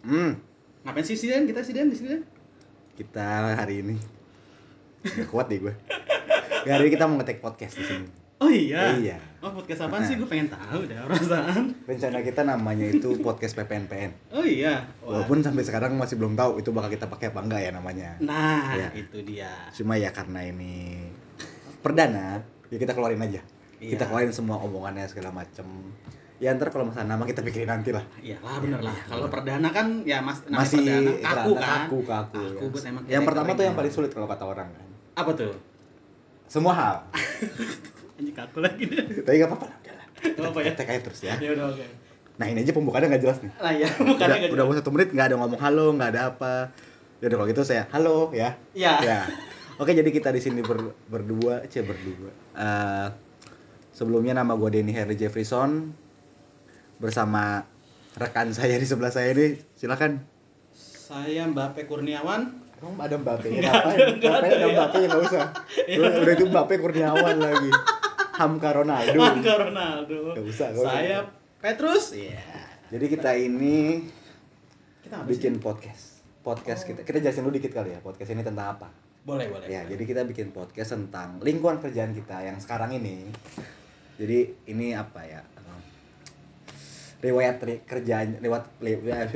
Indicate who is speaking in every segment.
Speaker 1: Hmm,
Speaker 2: Ngapain sih sih? Kita sih di sini
Speaker 1: kita hari ini Gak kuat deh gue. Hari ini kita mau ngetek podcast di sini.
Speaker 2: Oh iya.
Speaker 1: Iya.
Speaker 2: Oh podcast apaan sih? Gue pengen tahu deh perasaan.
Speaker 1: Rencana kita namanya itu podcast PPNPN.
Speaker 2: Oh iya. Wah.
Speaker 1: Walaupun sampai sekarang masih belum tahu itu bakal kita pakai apa enggak ya namanya.
Speaker 2: Nah,
Speaker 1: Iya.
Speaker 2: itu dia.
Speaker 1: Cuma ya karena ini perdana, ya kita keluarin aja.
Speaker 2: Iya.
Speaker 1: Kita keluarin semua omongannya segala macem. Ya ntar kalau masalah nama kita pikirin nanti lah.
Speaker 2: Iyalah bener lah.
Speaker 1: Iya,
Speaker 2: Kalau perdana kan ya mas
Speaker 1: Masih
Speaker 2: perdana kaku kan.
Speaker 1: kaku, kaku.
Speaker 2: Kaku,
Speaker 1: ya.
Speaker 2: emang
Speaker 1: yang pertama tuh yang paling sulit kalau kata orang kan.
Speaker 2: Apa tuh?
Speaker 1: Semua hal.
Speaker 2: Ini kaku lagi deh.
Speaker 1: Tapi gak apa-apa lah. udah lah.
Speaker 2: Apa-apa ya?
Speaker 1: Tek aja terus ya.
Speaker 2: Ya udah oke.
Speaker 1: Nah ini aja pembukaannya nggak jelas nih.
Speaker 2: Nah ya,
Speaker 1: udah,
Speaker 2: nggak
Speaker 1: udah
Speaker 2: jelas.
Speaker 1: mau satu menit nggak ada ngomong halo nggak ada apa ya udah kalau gitu saya halo ya
Speaker 2: Iya.
Speaker 1: ya oke jadi kita di sini ber, berdua cie berdua Eh, sebelumnya nama gue Denny Harry Jefferson bersama rekan saya di sebelah saya ini silakan
Speaker 2: Saya Mbappe Kurniawan.
Speaker 1: Emang ada Mbappe ya
Speaker 2: Nggak
Speaker 1: ngapain?
Speaker 2: ada, nggak
Speaker 1: Ngapain
Speaker 2: ada,
Speaker 1: ada
Speaker 2: ya.
Speaker 1: Mbappe ya nggak usah udah, udah itu Mbappe Kurniawan lagi Hamka Ronaldo
Speaker 2: Marco Ronaldo.
Speaker 1: Nggak usah, usah.
Speaker 2: Saya Petrus. Iya.
Speaker 1: jadi kita ini
Speaker 2: Kita
Speaker 1: bikin
Speaker 2: sih?
Speaker 1: podcast podcast
Speaker 2: Oh.
Speaker 1: kita kita jelasin dulu dikit kali ya podcast ini tentang apa
Speaker 2: Boleh, boleh.
Speaker 1: ya
Speaker 2: boleh.
Speaker 1: jadi kita bikin podcast tentang lingkungan kerjaan kita yang sekarang ini jadi ini apa ya riwayat ri- kerjaan lewat lewat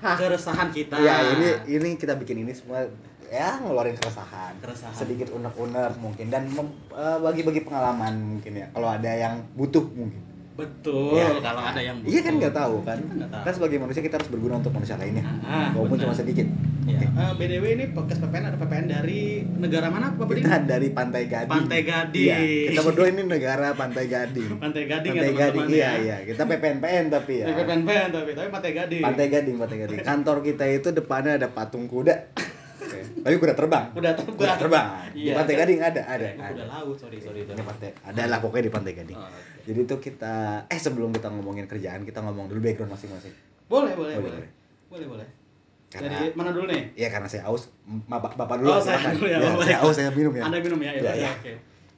Speaker 2: keresahan kita.
Speaker 1: ya ini ini kita bikin ini semua ya ngeluarin keresahan
Speaker 2: Keresahan.
Speaker 1: sedikit unek-unek mungkin dan mem- eh, bagi-bagi pengalaman mungkin ya kalau ada yang butuh mungkin
Speaker 2: Betul,
Speaker 1: Ya,
Speaker 2: kalau ada yang
Speaker 1: iya kan
Speaker 2: butuh.
Speaker 1: nggak tahu kan
Speaker 2: Kita tahu.
Speaker 1: kan sebagai manusia kita harus berguna untuk manusia lainnya
Speaker 2: Ah,
Speaker 1: walaupun
Speaker 2: benar.
Speaker 1: cuma sedikit
Speaker 2: Ya.
Speaker 1: Oke.
Speaker 2: Eh, BDW ini podcast PPN ada PPN dari negara mana Pak Budi?
Speaker 1: kita dari Pantai Gading.
Speaker 2: Pantai Gading.
Speaker 1: Iya, kita berdua ini negara Pantai Gading.
Speaker 2: Pantai Gading ya
Speaker 1: Pantai
Speaker 2: teman-teman
Speaker 1: Gading, iya iya. Kita PPNPN tapi ya.
Speaker 2: Dari PPN tapi tapi Pantai Gading.
Speaker 1: Pantai Gading, Pantai Gading. Kantor kita itu depannya ada patung kuda. Oke. Tapi kuda terbang.
Speaker 2: Kuda terbang.
Speaker 1: Kuda terbang. Di
Speaker 2: Iya,
Speaker 1: Pantai
Speaker 2: kan?
Speaker 1: Gading ada, ada. Ada.
Speaker 2: Kuda laut, sorry sorry.
Speaker 1: Ini pantai, ada lah pokoknya di Pantai Gading.
Speaker 2: Oh, oke.
Speaker 1: Jadi itu kita eh sebelum kita ngomongin kerjaan, kita ngomong dulu background masing-masing.
Speaker 2: Boleh, boleh,
Speaker 1: Boleh,
Speaker 2: boleh. Boleh, boleh.
Speaker 1: Karena
Speaker 2: Dari mana dulu nih?
Speaker 1: Iya karena saya aus, Bapak, Bapak dulu
Speaker 2: Oh, saya
Speaker 1: silakan.
Speaker 2: dulu ya,
Speaker 1: Ya,
Speaker 2: oh,
Speaker 1: saya aus, saya minum ya.
Speaker 2: Anda minum ya, ya,
Speaker 1: Iya,
Speaker 2: ya,
Speaker 1: iya.
Speaker 2: oke.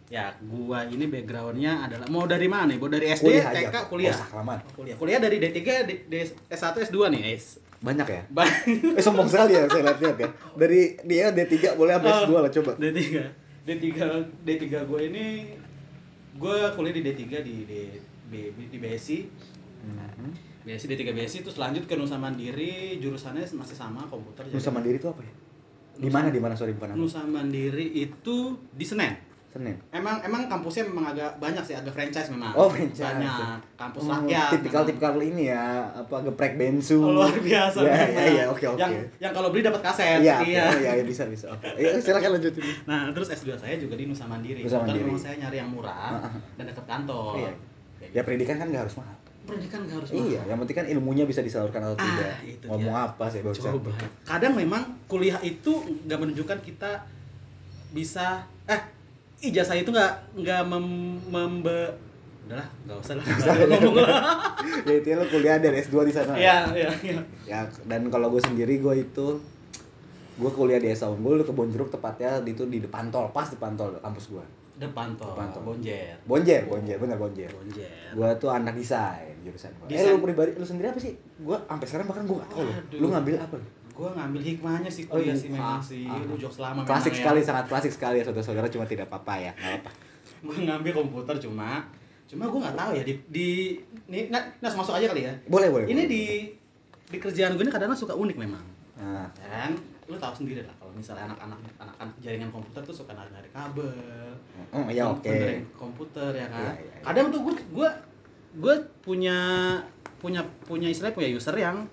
Speaker 2: Ya, gua ini backgroundnya adalah mau dari mana nih? Mau dari SD,
Speaker 1: Kuliah aja.
Speaker 2: TK, kuliah.
Speaker 1: Nggak usah kelamaan.
Speaker 2: Oh, kuliah. Kuliah dari D3, D, D, S1, S2 nih, S.
Speaker 1: Banyak ya?
Speaker 2: Ba-
Speaker 1: Eh sombong sekali ya saya lihat-lihat ya. Dari dia D3 boleh sampai
Speaker 2: Oh.
Speaker 1: S2 lah coba.
Speaker 2: D3. D3 D3 gue ini gue kuliah di D3 di di di, di BSI.
Speaker 1: Mhm.
Speaker 2: BSI D3 BSI terus lanjut ke Nusa Mandiri, jurusannya masih sama komputer. jadi-
Speaker 1: Nusa Mandiri itu apa ya? Di mana di mana sorry bukan apa?
Speaker 2: Nusa Mandiri itu di Senen.
Speaker 1: Senin.
Speaker 2: Emang emang kampusnya memang agak banyak sih, agak franchise memang.
Speaker 1: Oh, franchise.
Speaker 2: Banyak kampus
Speaker 1: Oh,
Speaker 2: rakyat.
Speaker 1: Tipikal-tipikal ini ya, apa geprek bensu.
Speaker 2: Oh, luar biasa.
Speaker 1: Ya,
Speaker 2: memang.
Speaker 1: ya, ya, oke, oke.
Speaker 2: Yang yang kalau beli dapat kaset.
Speaker 1: Iya, oh, iya, iya, bisa bisa. Oke. Ya, silakan lanjutin.
Speaker 2: Nah, terus S2 saya juga di Nusa Mandiri.
Speaker 1: Nusa Mandiri.
Speaker 2: memang saya nyari yang murah
Speaker 1: Ah, ah.
Speaker 2: dan dekat kantor.
Speaker 1: Iya.
Speaker 2: Kayak
Speaker 1: Ya
Speaker 2: gitu.
Speaker 1: pendidikan kan nggak harus mahal.
Speaker 2: Pendidikan nggak harus
Speaker 1: Iya, yang penting kan ilmunya bisa disalurkan atau
Speaker 2: Ah,
Speaker 1: tidak.
Speaker 2: itu
Speaker 1: Ngomong
Speaker 2: dia.
Speaker 1: apa sih bocah?
Speaker 2: Coba. Kadang memang kuliah itu nggak menunjukkan kita bisa eh ijazah itu nggak nggak mem, membe udahlah nggak usah lah ngomong lah
Speaker 1: ya itu lo kuliah dari S2 di sana.
Speaker 2: ya ya ya
Speaker 1: Ya, dan kalau gue sendiri gue itu gue kuliah di Esa Unggul di Kebon Jeruk tepatnya di itu di depan tol, pas depan tol kampus gue.
Speaker 2: Depan tol
Speaker 1: Depan tol.
Speaker 2: bonjer
Speaker 1: Bonjer, Bonjer, bener Bonjer.
Speaker 2: bonjer
Speaker 1: Gua tuh anak desain jurusan gua. Eh
Speaker 2: Desain.
Speaker 1: lu pribadi lu sendiri apa sih? Gua sampai sekarang bahkan gua gak tahu loh. Lu ngambil apa
Speaker 2: gue ngambil hikmahnya sih
Speaker 1: Oh,
Speaker 2: kuliah
Speaker 1: iya.
Speaker 2: sih memang
Speaker 1: Ah,
Speaker 2: sih
Speaker 1: ah.
Speaker 2: lu jokes lama
Speaker 1: Klasik
Speaker 2: memang
Speaker 1: sekali,
Speaker 2: ya.
Speaker 1: sangat klasik sekali ya saudara-saudara cuma tidak apa-apa ya. Enggak apa.
Speaker 2: gue ngambil komputer cuma cuma gue nggak tahu ya di di nih nah, nah masuk aja kali ya
Speaker 1: Boleh, boleh.
Speaker 2: ini
Speaker 1: boleh.
Speaker 2: di di kerjaan gue ini kadang suka unik memang
Speaker 1: Nah,
Speaker 2: kan lu tahu sendiri lah kalau misalnya anak-anak anak-anak jaringan komputer tuh suka narik-narik kabel
Speaker 1: oh ya oke.
Speaker 2: benerin komputer ya kan
Speaker 1: Iya, iya, iya.
Speaker 2: kadang tuh gue gue gue punya punya punya istilah punya user yang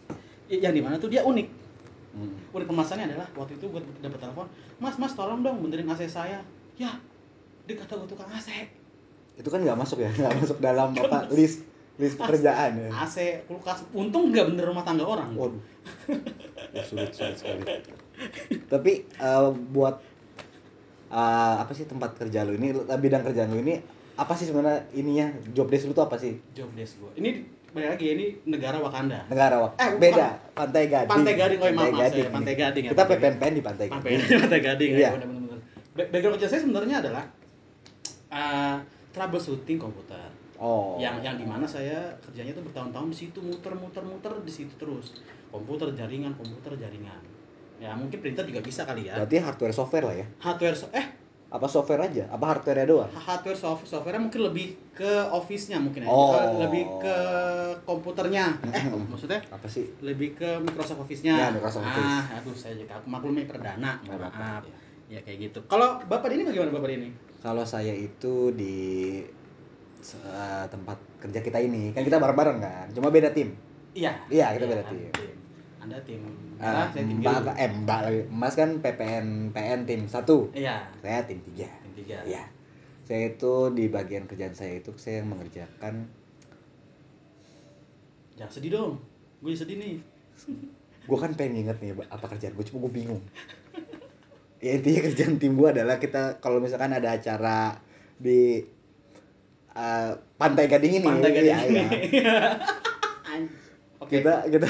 Speaker 2: yang di mana tuh dia unik
Speaker 1: Hmm.
Speaker 2: unik pembahasannya adalah waktu itu gue dapat telepon mas mas tolong dong benerin AC saya ya dia kata gue tukang AC
Speaker 1: Itu kan nggak masuk ya, nggak masuk dalam apa list list pekerjaan ya.
Speaker 2: AC kulkas untung nggak bener rumah tangga orang
Speaker 1: Waduh. Ya, sulit sulit sekali. Tapi eh, buat eh, apa sih tempat kerja lu ini bidang kerjaan lu ini apa sih sebenarnya ininya job desk lu tuh apa sih?
Speaker 2: job desk gue ini balik lagi ini negara Wakanda
Speaker 1: Negara Wak.
Speaker 2: Eh,
Speaker 1: beda, Pantai Gading.
Speaker 2: Pantai Gading, oh, maaf, maaf, saya
Speaker 1: Gading
Speaker 2: Pantai
Speaker 1: nih.
Speaker 2: Gading ya,
Speaker 1: Kita
Speaker 2: Pantai
Speaker 1: PPNPN di Pantai
Speaker 2: Pantai,
Speaker 1: Gading.
Speaker 2: Pantai Gading
Speaker 1: Iya.
Speaker 2: ya benar-benar Background kerja saya sebenarnya adalah uh, troubleshooting komputer
Speaker 1: Oh.
Speaker 2: yang yang di mana saya kerjanya tuh bertahun-tahun di situ muter-muter-muter di situ terus komputer jaringan komputer jaringan ya mungkin printer juga bisa kali ya
Speaker 1: Berarti hardware software lah ya.
Speaker 2: hardware so- eh
Speaker 1: Apa software aja? Apa hardware doang?
Speaker 2: hardware software software mungkin lebih ke office-nya mungkin ya
Speaker 1: Oh.
Speaker 2: Lebih ke komputernya eh maksudnya
Speaker 1: Apa sih?
Speaker 2: lebih ke Microsoft Office-nya.
Speaker 1: Ya, Microsoft Office.
Speaker 2: Ah, aduh saya juga aku maklumi perdana, maaf. Ya kayak gitu. Kalau Bapak ini bagaimana Bapak ini?
Speaker 1: Kalau saya itu di eh, tempat kerja kita ini kan kita bareng-bareng kan, cuma beda tim.
Speaker 2: Iya.
Speaker 1: Iya, kita beda
Speaker 2: Anda
Speaker 1: tim.
Speaker 2: Anda tim merah, saya tim biru.
Speaker 1: eh, Mbak lagi. Mas kan PPN PN tim satu,
Speaker 2: Iya,
Speaker 1: saya tim tiga.
Speaker 2: tim tiga.
Speaker 1: Iya. Saya itu di bagian kerjaan saya itu saya mengerjakan
Speaker 2: Jangan sedih dong. Gue sedih nih.
Speaker 1: gue kan pengen nginget nih apa kerjaan gue cuma gue bingung ya intinya kerjaan tim gue adalah kita kalau misalkan ada acara di eh, pantai gading ini
Speaker 2: Pantai
Speaker 1: ya,
Speaker 2: gading
Speaker 1: ya.
Speaker 2: Oke.
Speaker 1: kita kita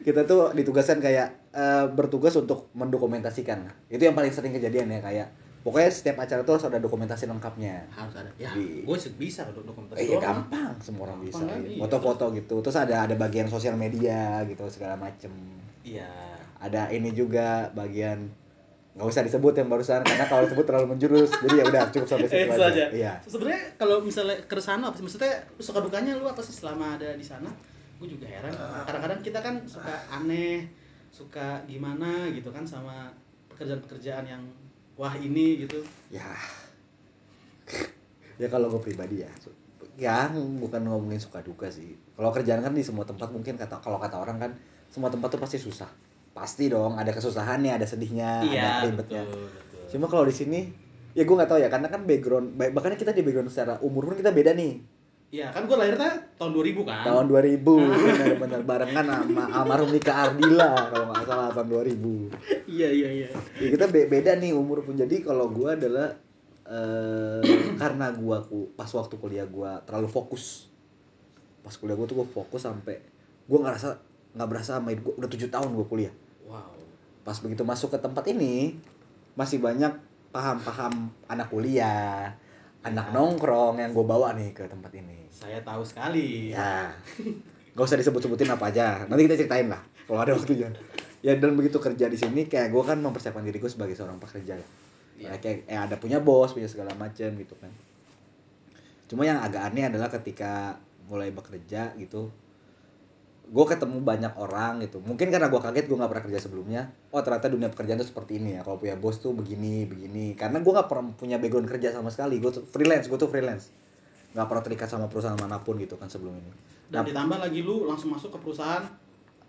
Speaker 1: kita tuh ditugaskan kayak eh, bertugas untuk mendokumentasikan itu yang paling sering kejadian ya kayak pokoknya setiap acara tuh harus ada dokumentasi lengkapnya
Speaker 2: harus ada. Ya,
Speaker 1: Di-
Speaker 2: gue bisa untuk dokumentasi.
Speaker 1: Eh, iya gampang semua orang bisa
Speaker 2: Gampang kan,
Speaker 1: iya.
Speaker 2: iya.
Speaker 1: foto-foto gitu terus ada ada bagian sosial media gitu segala macem
Speaker 2: Iya.
Speaker 1: ada ini juga bagian nggak usah disebut yang barusan karena kalau disebut terlalu menjurus jadi ya udah cukup sampai situ
Speaker 2: Itu
Speaker 1: aja.
Speaker 2: aja.
Speaker 1: iya
Speaker 2: Sebenarnya kalau misalnya ke sana apa sih? Maksudnya suka dukanya lu apa sih selama ada di sana? Gue juga heran. Kadang-kadang kita kan suka aneh, suka gimana gitu kan sama pekerjaan-pekerjaan yang wah ini gitu.
Speaker 1: ya ya kalau gue pribadi ya ya bukan ngomongin suka duka sih kalau kerjaan kan di semua tempat mungkin kata kalau kata orang kan semua tempat tuh pasti susah pasti dong ada kesusahannya ada sedihnya ada ribetnya
Speaker 2: Iya, betul, betul.
Speaker 1: cuma kalau di sini ya gue nggak tahu ya karena kan background ba- bahkan kita di background secara umur pun kita beda nih
Speaker 2: Iya, kan gue lahirnya tahun 2000 kan.
Speaker 1: tahun 2000 benar-benar barengan sama almarhum Nika Ardila kalau nggak salah tahun 2000
Speaker 2: Iya, iya, iya.
Speaker 1: ya kita be- beda nih umur pun jadi kalau gua adalah eh karena gua ku, pas waktu kuliah gua terlalu fokus pas kuliah gua tuh gua fokus sampai gua ngerasa nggak berasa sama hidup gua udah tujuh tahun gua kuliah
Speaker 2: Wow.
Speaker 1: pas begitu masuk ke tempat ini masih banyak paham-paham anak kuliah anak nongkrong yang gue bawa nih ke tempat ini.
Speaker 2: Saya tahu sekali.
Speaker 1: ya. Nggak usah disebut-sebutin apa aja. Nanti kita ceritain lah kalau ada waktunya. Ya dan begitu kerja di sini kayak gue kan mempersiapkan diri gue sebagai seorang pekerja. Ya, kayak eh, ada punya bos punya segala macam gitu kan. Cuma yang agak aneh adalah ketika mulai bekerja gitu gue ketemu banyak orang gitu. Mungkin karena gue kaget gue nggak pernah kerja sebelumnya. Oh ternyata dunia pekerjaan tuh seperti ini ya. Kalau punya bos tuh begini begini. Karena gue nggak pernah punya background kerja sama sekali. Gue tuh freelance gue tuh freelance. Nggak pernah terikat sama perusahaan mana pun gitu kan sebelum ini.
Speaker 2: Dan
Speaker 1: Nah,
Speaker 2: ditambah lagi lu langsung masuk ke perusahaan.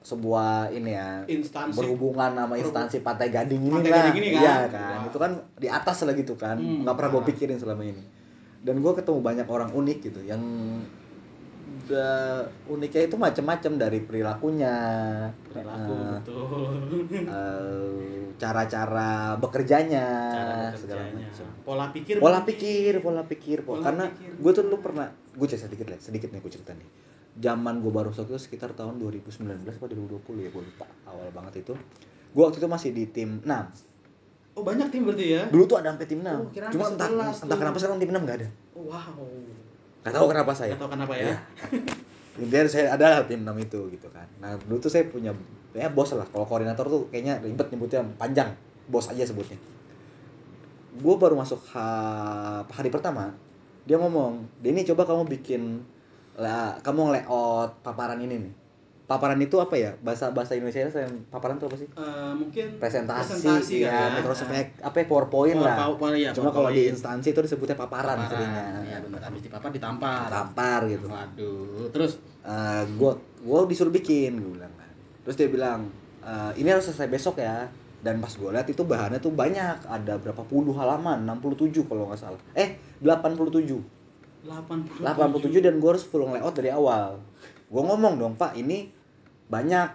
Speaker 1: Sebuah ini ya
Speaker 2: instansi.
Speaker 1: berhubungan sama instansi Pantai Gading ini
Speaker 2: Pantai
Speaker 1: lah.
Speaker 2: Gading ini kan?
Speaker 1: iya kan?
Speaker 2: Wow.
Speaker 1: itu kan di atas lah gitu kan.
Speaker 2: Hmm,
Speaker 1: nggak pernah gue pikirin selama ini. Dan gue ketemu banyak orang unik gitu yang da- uniknya itu macam-macam dari perilakunya.
Speaker 2: Perilaku
Speaker 1: eh,
Speaker 2: betul.
Speaker 1: eh, cara-cara bekerjanya
Speaker 2: Cara
Speaker 1: segala macam
Speaker 2: Pola pikir
Speaker 1: pola pikir pola pikir po-
Speaker 2: Pola
Speaker 1: karena
Speaker 2: pikir.
Speaker 1: gue tuh dulu pernah gue cerita sedikit lah sedikit nih gue cerita nih. Zaman gue baru masuk itu sekitar tahun 2019 atau 2020 ya gue lupa. Awal banget itu. Gue waktu itu masih di tim 6
Speaker 2: Oh, banyak tim berarti ya?
Speaker 1: dulu tuh ada sampai tim 6
Speaker 2: Oh,
Speaker 1: cuma entah,
Speaker 2: 11
Speaker 1: entah kenapa sekarang tim 6 gak ada.
Speaker 2: Wow.
Speaker 1: Gak tahu kenapa saya
Speaker 2: Gak tahu kenapa ya.
Speaker 1: Iya. Intinya saya adalah tim 6 itu gitu kan. Nah, dulu tuh saya punya ya bos lah. Kalau koordinator tuh kayaknya ribet nyebutnya panjang. Bos aja sebutnya. Gue baru masuk ha- hari pertama, dia ngomong, "Denny coba kamu bikin lah, kamu layout paparan ini nih." Paparan itu apa ya? Bahasa bahasa Indonesia saya paparan itu apa sih?
Speaker 2: Eh, mungkin
Speaker 1: Presentasi,
Speaker 2: presentasi
Speaker 1: ya,
Speaker 2: ya.
Speaker 1: Microsoft apa ya, PowerPoint lah.
Speaker 2: PowerPoint, iya,
Speaker 1: Cuma kalau di instansi itu disebutnya paparan,
Speaker 2: Paparan.
Speaker 1: seringnya.
Speaker 2: Iya benar, habis dipapar ditampar.
Speaker 1: Tampar gitu.
Speaker 2: Waduh. Terus
Speaker 1: Eh, gua gua disuruh bikin gue bilang kan terus dia bilang "Eh, ini harus selesai besok ya dan pas gue lihat itu bahannya tuh banyak ada berapa puluh halaman 67 kalau nggak salah eh 87
Speaker 2: 87.
Speaker 1: 87 dan gue harus full layout dari awal gue ngomong dong pak ini banyak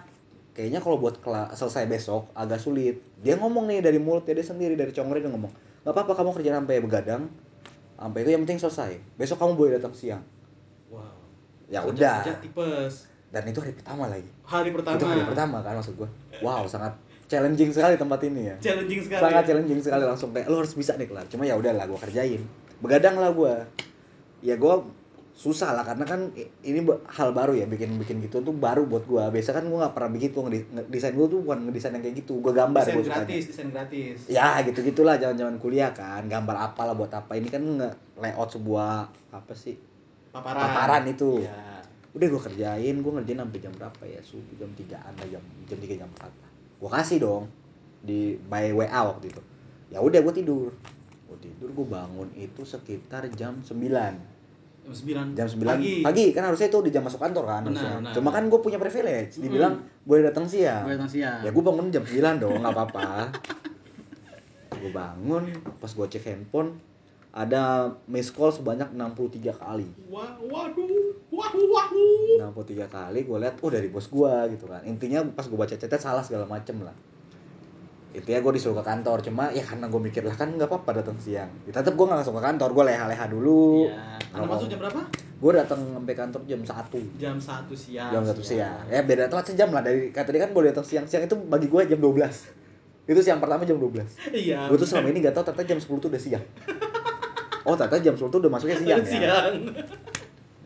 Speaker 1: kayaknya kalau buat selesai besok agak sulit dia ngomong nih dari mulutnya dia sendiri dari congre dia ngomong nggak apa-apa kamu kerja sampai begadang sampai itu yang penting selesai besok kamu boleh datang siang
Speaker 2: Wow.
Speaker 1: ya udah
Speaker 2: tipes.
Speaker 1: dan itu hari pertama lagi
Speaker 2: Hari pertama.
Speaker 1: itu hari pertama kan maksud gue wow sangat challenging sekali tempat ini ya
Speaker 2: Challenging sekali.
Speaker 1: sangat
Speaker 2: ya.
Speaker 1: challenging sekali langsung kayak lo harus bisa nih kelar cuma ya udahlah gue kerjain begadang lah gue ya gue susah lah karena kan ini hal baru ya bikin bikin gitu tuh baru buat gua. Biasa kan gua nggak pernah begitu ngedesain gua tuh bukan ngedesain yang kayak gitu gua gambar
Speaker 2: desain gratis desain gratis.
Speaker 1: Ya gitu gitulah zaman zaman kuliah kan gambar apalah buat apa. Ini kan nge layout sebuah apa sih?
Speaker 2: Paparan.
Speaker 1: Paparan itu.
Speaker 2: Iya.
Speaker 1: udah gua kerjain gua ngerjain sampai jam berapa ya? Subuh jam 3an lah jam jam 3 jam 4 lah. Gua kasih dong di by WA waktu itu. Ya udah gua tidur. Gua tidur gua bangun itu sekitar jam 9
Speaker 2: jam sembilan
Speaker 1: jam 9
Speaker 2: pagi,
Speaker 1: pagi, kan harusnya itu di jam masuk kantor kan
Speaker 2: Benar,
Speaker 1: harusnya.
Speaker 2: benar.
Speaker 1: cuma kan gue punya privilege dibilang boleh datang siang.
Speaker 2: Gue datang siang.
Speaker 1: Ya gue bangun jam 9 dong nggak apa-apa. Gue bangun pas gue cek handphone ada miss call sebanyak 63 kali.
Speaker 2: Wah, waduh waduh waduh.
Speaker 1: 63 kali gue lihat oh dari bos gue gitu kan. Intinya pas gue baca chatnya salah segala macem lah intinya gue disuruh ke kantor cuma ya karena gue mikir lah kan nggak apa-apa datang siang ya, tetep gue nggak langsung ke kantor gue leha-leha dulu
Speaker 2: Iya. Anda masuk jam berapa?
Speaker 1: gue datang sampai kantor jam 1
Speaker 2: Jam satu siang.
Speaker 1: jam satu siang ya beda telat sejam lah dari kata kan boleh datang siang siang itu bagi gue jam 12 itu siang pertama jam 12
Speaker 2: Iya.
Speaker 1: gue tuh selama ini gak tahu ternyata jam 10 tuh udah siang oh ternyata jam 10 tuh udah masuknya siang ya
Speaker 2: Siang.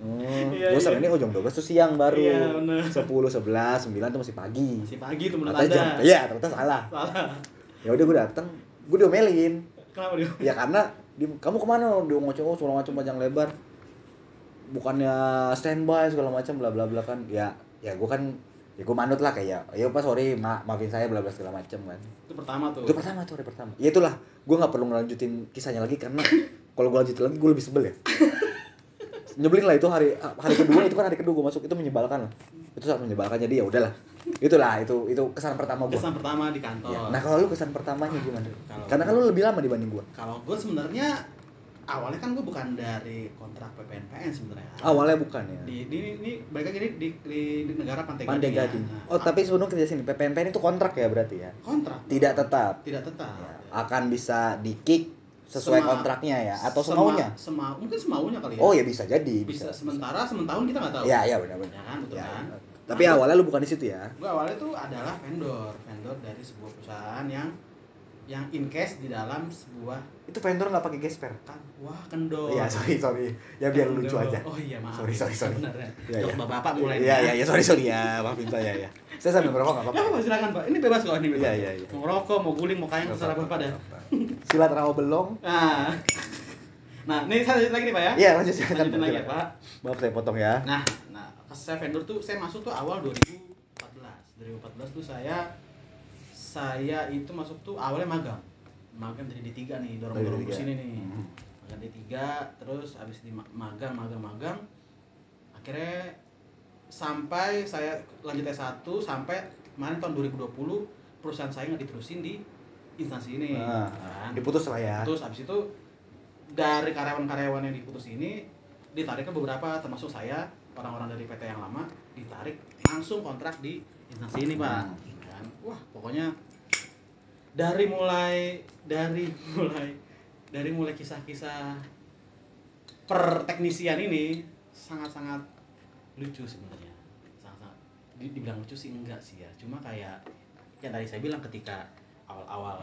Speaker 1: Hmm,
Speaker 2: Iya,
Speaker 1: gue
Speaker 2: iya.
Speaker 1: ini oh jam 12 tuh siang baru
Speaker 2: Iya, bener.
Speaker 1: 10, 11, 9 tuh masih pagi
Speaker 2: Masih pagi tuh menurut
Speaker 1: jam
Speaker 2: Anda.
Speaker 1: iya ternyata salah
Speaker 2: Salah.
Speaker 1: ya udah gue datang gue diomelin
Speaker 2: Kenapa dia?
Speaker 1: ya karena di, kamu ke mana dia ngoceh oh segala macam panjang lebar bukannya standby segala macam bla bla bla kan ya ya gue kan ya gue manut lah kayak ya pak sorry ma maafin saya bla bla segala macam kan
Speaker 2: Itu pertama tuh.
Speaker 1: itu pertama tuh hari pertama ya itulah gue nggak perlu ngelanjutin kisahnya lagi karena kalau gue lanjutin lagi gue lebih sebel ya nyebelin lah itu hari hari kedua itu kan hari kedua gue masuk itu menyebalkan lah itu sangat menyebalkan jadi ya udahlah itulah itu itu kesan pertama gue
Speaker 2: Kesan pertama di kantor.
Speaker 1: Ya. Nah kalau lu kesan pertamanya gimana?
Speaker 2: Kalau-
Speaker 1: Karena kan lu lebih lama dibanding gua.
Speaker 2: Kalau gue sebenarnya awalnya kan gue bukan dari kontrak PPNPN sebenarnya.
Speaker 1: Awalnya bukan ya.
Speaker 2: Di di ini mereka gini di, di, di negara Pantai
Speaker 1: Pantai
Speaker 2: Gading.
Speaker 1: Gading.
Speaker 2: ya. Nah,
Speaker 1: Oh tapi sebelum kerja sini PPNPN itu kontrak ya berarti ya?
Speaker 2: kontrak.
Speaker 1: Tidak tetap.
Speaker 2: Tidak tetap.
Speaker 1: Ya, Akan bisa di kick sesuai
Speaker 2: Sema-
Speaker 1: kontraknya ya atau
Speaker 2: Sema-
Speaker 1: semaunya?
Speaker 2: Semau, mungkin semaunya kali ya.
Speaker 1: Oh ya bisa jadi.
Speaker 2: bisa sementara sementahun kita nggak tahu.
Speaker 1: Ya ya benar benar.
Speaker 2: Ya kan, betul
Speaker 1: Ya,
Speaker 2: kan?
Speaker 1: ya. Tapi awalnya lu bukan di situ ya?
Speaker 2: Gue awalnya tuh adalah vendor, vendor dari sebuah perusahaan yang yang in case di dalam sebuah
Speaker 1: Itu vendor nggak pakai gesper?
Speaker 2: kan wah kendor.
Speaker 1: Iya sorry sorry. Ya biar
Speaker 2: Kendor.
Speaker 1: lucu aja.
Speaker 2: Oh iya maaf.
Speaker 1: Sorry, sorry, sorry.
Speaker 2: Benar ya.
Speaker 1: Iya.
Speaker 2: bapak-bapak mulai.
Speaker 1: Iya iya ya sorry sorry ya maafin saya ya. Saya sambil merokok nggak
Speaker 2: Ya,
Speaker 1: apa-apa.
Speaker 2: apa, silakan Pak. Ini bebas kok ini bebas.
Speaker 1: Iya, iya, iya.
Speaker 2: Mau rokok, mau guling, mau kayang terserah Bapak dah.
Speaker 1: Silat rawa belong.
Speaker 2: Nah. Nah, ini saya lanjut lagi nih Pak ya.
Speaker 1: Iya lanjut silakan.
Speaker 2: Lanjutin lagi ya. Pak.
Speaker 1: Maaf saya potong ya.
Speaker 2: Nah, nah saya vendor tuh saya masuk tuh awal 2014. 2014 tuh saya saya itu masuk tuh awalnya magang. Magang dari D3 nih, dorong-dorong
Speaker 1: Dari
Speaker 2: ke
Speaker 1: D3.
Speaker 2: sini nih.
Speaker 1: Hmm.
Speaker 2: Magang D3 terus habis di ma- magang magang magang akhirnya sampai saya lanjut S1 sampai kemarin tahun 2020 perusahaan saya nggak diterusin di instansi ini
Speaker 1: Nah,
Speaker 2: kan.
Speaker 1: diputus lah ya.
Speaker 2: Terus habis itu dari karyawan-karyawan yang diputus ini ditariknya beberapa termasuk saya orang-orang dari PT yang lama ditarik langsung kontrak di instansi ini pak
Speaker 1: Hmm.
Speaker 2: kan wah pokoknya dari mulai dari mulai dari mulai kisah-kisah perteknisian ini sangat-sangat lucu sebenarnya. Sangat-sangat di- dibilang lucu sih enggak sih ya. Cuma kayak yang tadi saya bilang ketika awal-awal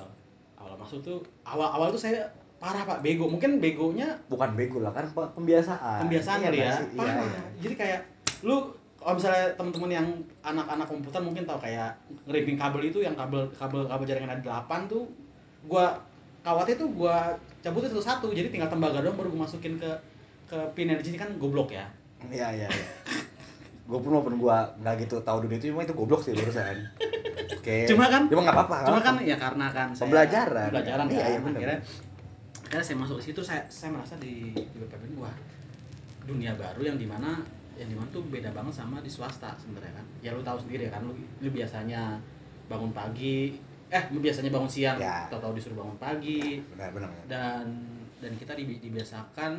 Speaker 2: awal masuk tuh awal-awal tuh saya parah pak. Bego. Mungkin begonya
Speaker 1: bukan bego lah kan pe- pembiasaan.
Speaker 2: Pembiasaan
Speaker 1: Iya
Speaker 2: kali ya?
Speaker 1: iya,
Speaker 2: parah.
Speaker 1: iya.
Speaker 2: jadi kayak lu kalau misalnya teman-teman yang anak-anak komputer mungkin tahu kayak ngeripping kabel itu yang kabel kabel kabel jaringan ada 8 tuh gua kawatnya tuh gua cabutin satu-satu. Jadi tinggal tembaga doang baru gua masukin ke ke pin di sini kan goblok ya.
Speaker 1: Iya iya iya. Gue pun walaupun gue nggak gitu tahu dunia itu cuma itu goblok sih barusan. Oke.
Speaker 2: Cuma kan-
Speaker 1: cuma nggak apa-apa.
Speaker 2: cuma kan ya karena kan saya
Speaker 1: Pembelajaran.
Speaker 2: pembelajaran
Speaker 1: Iya,
Speaker 2: kan
Speaker 1: iya, bener.
Speaker 2: akhirnya akhirnya saya masuk ke situ saya saya merasa di di BPM wah dunia baru yang di mana yang di mana tuh beda banget sama di swasta sebenarnya kan. Ya lu tahu sendiri kan lu, lu biasanya bangun pagi eh lu biasanya bangun siang
Speaker 1: Ya.
Speaker 2: tahu-tahu disuruh bangun pagi.
Speaker 1: Benar benar benar.
Speaker 2: dan dan kita dibi- dibiasakan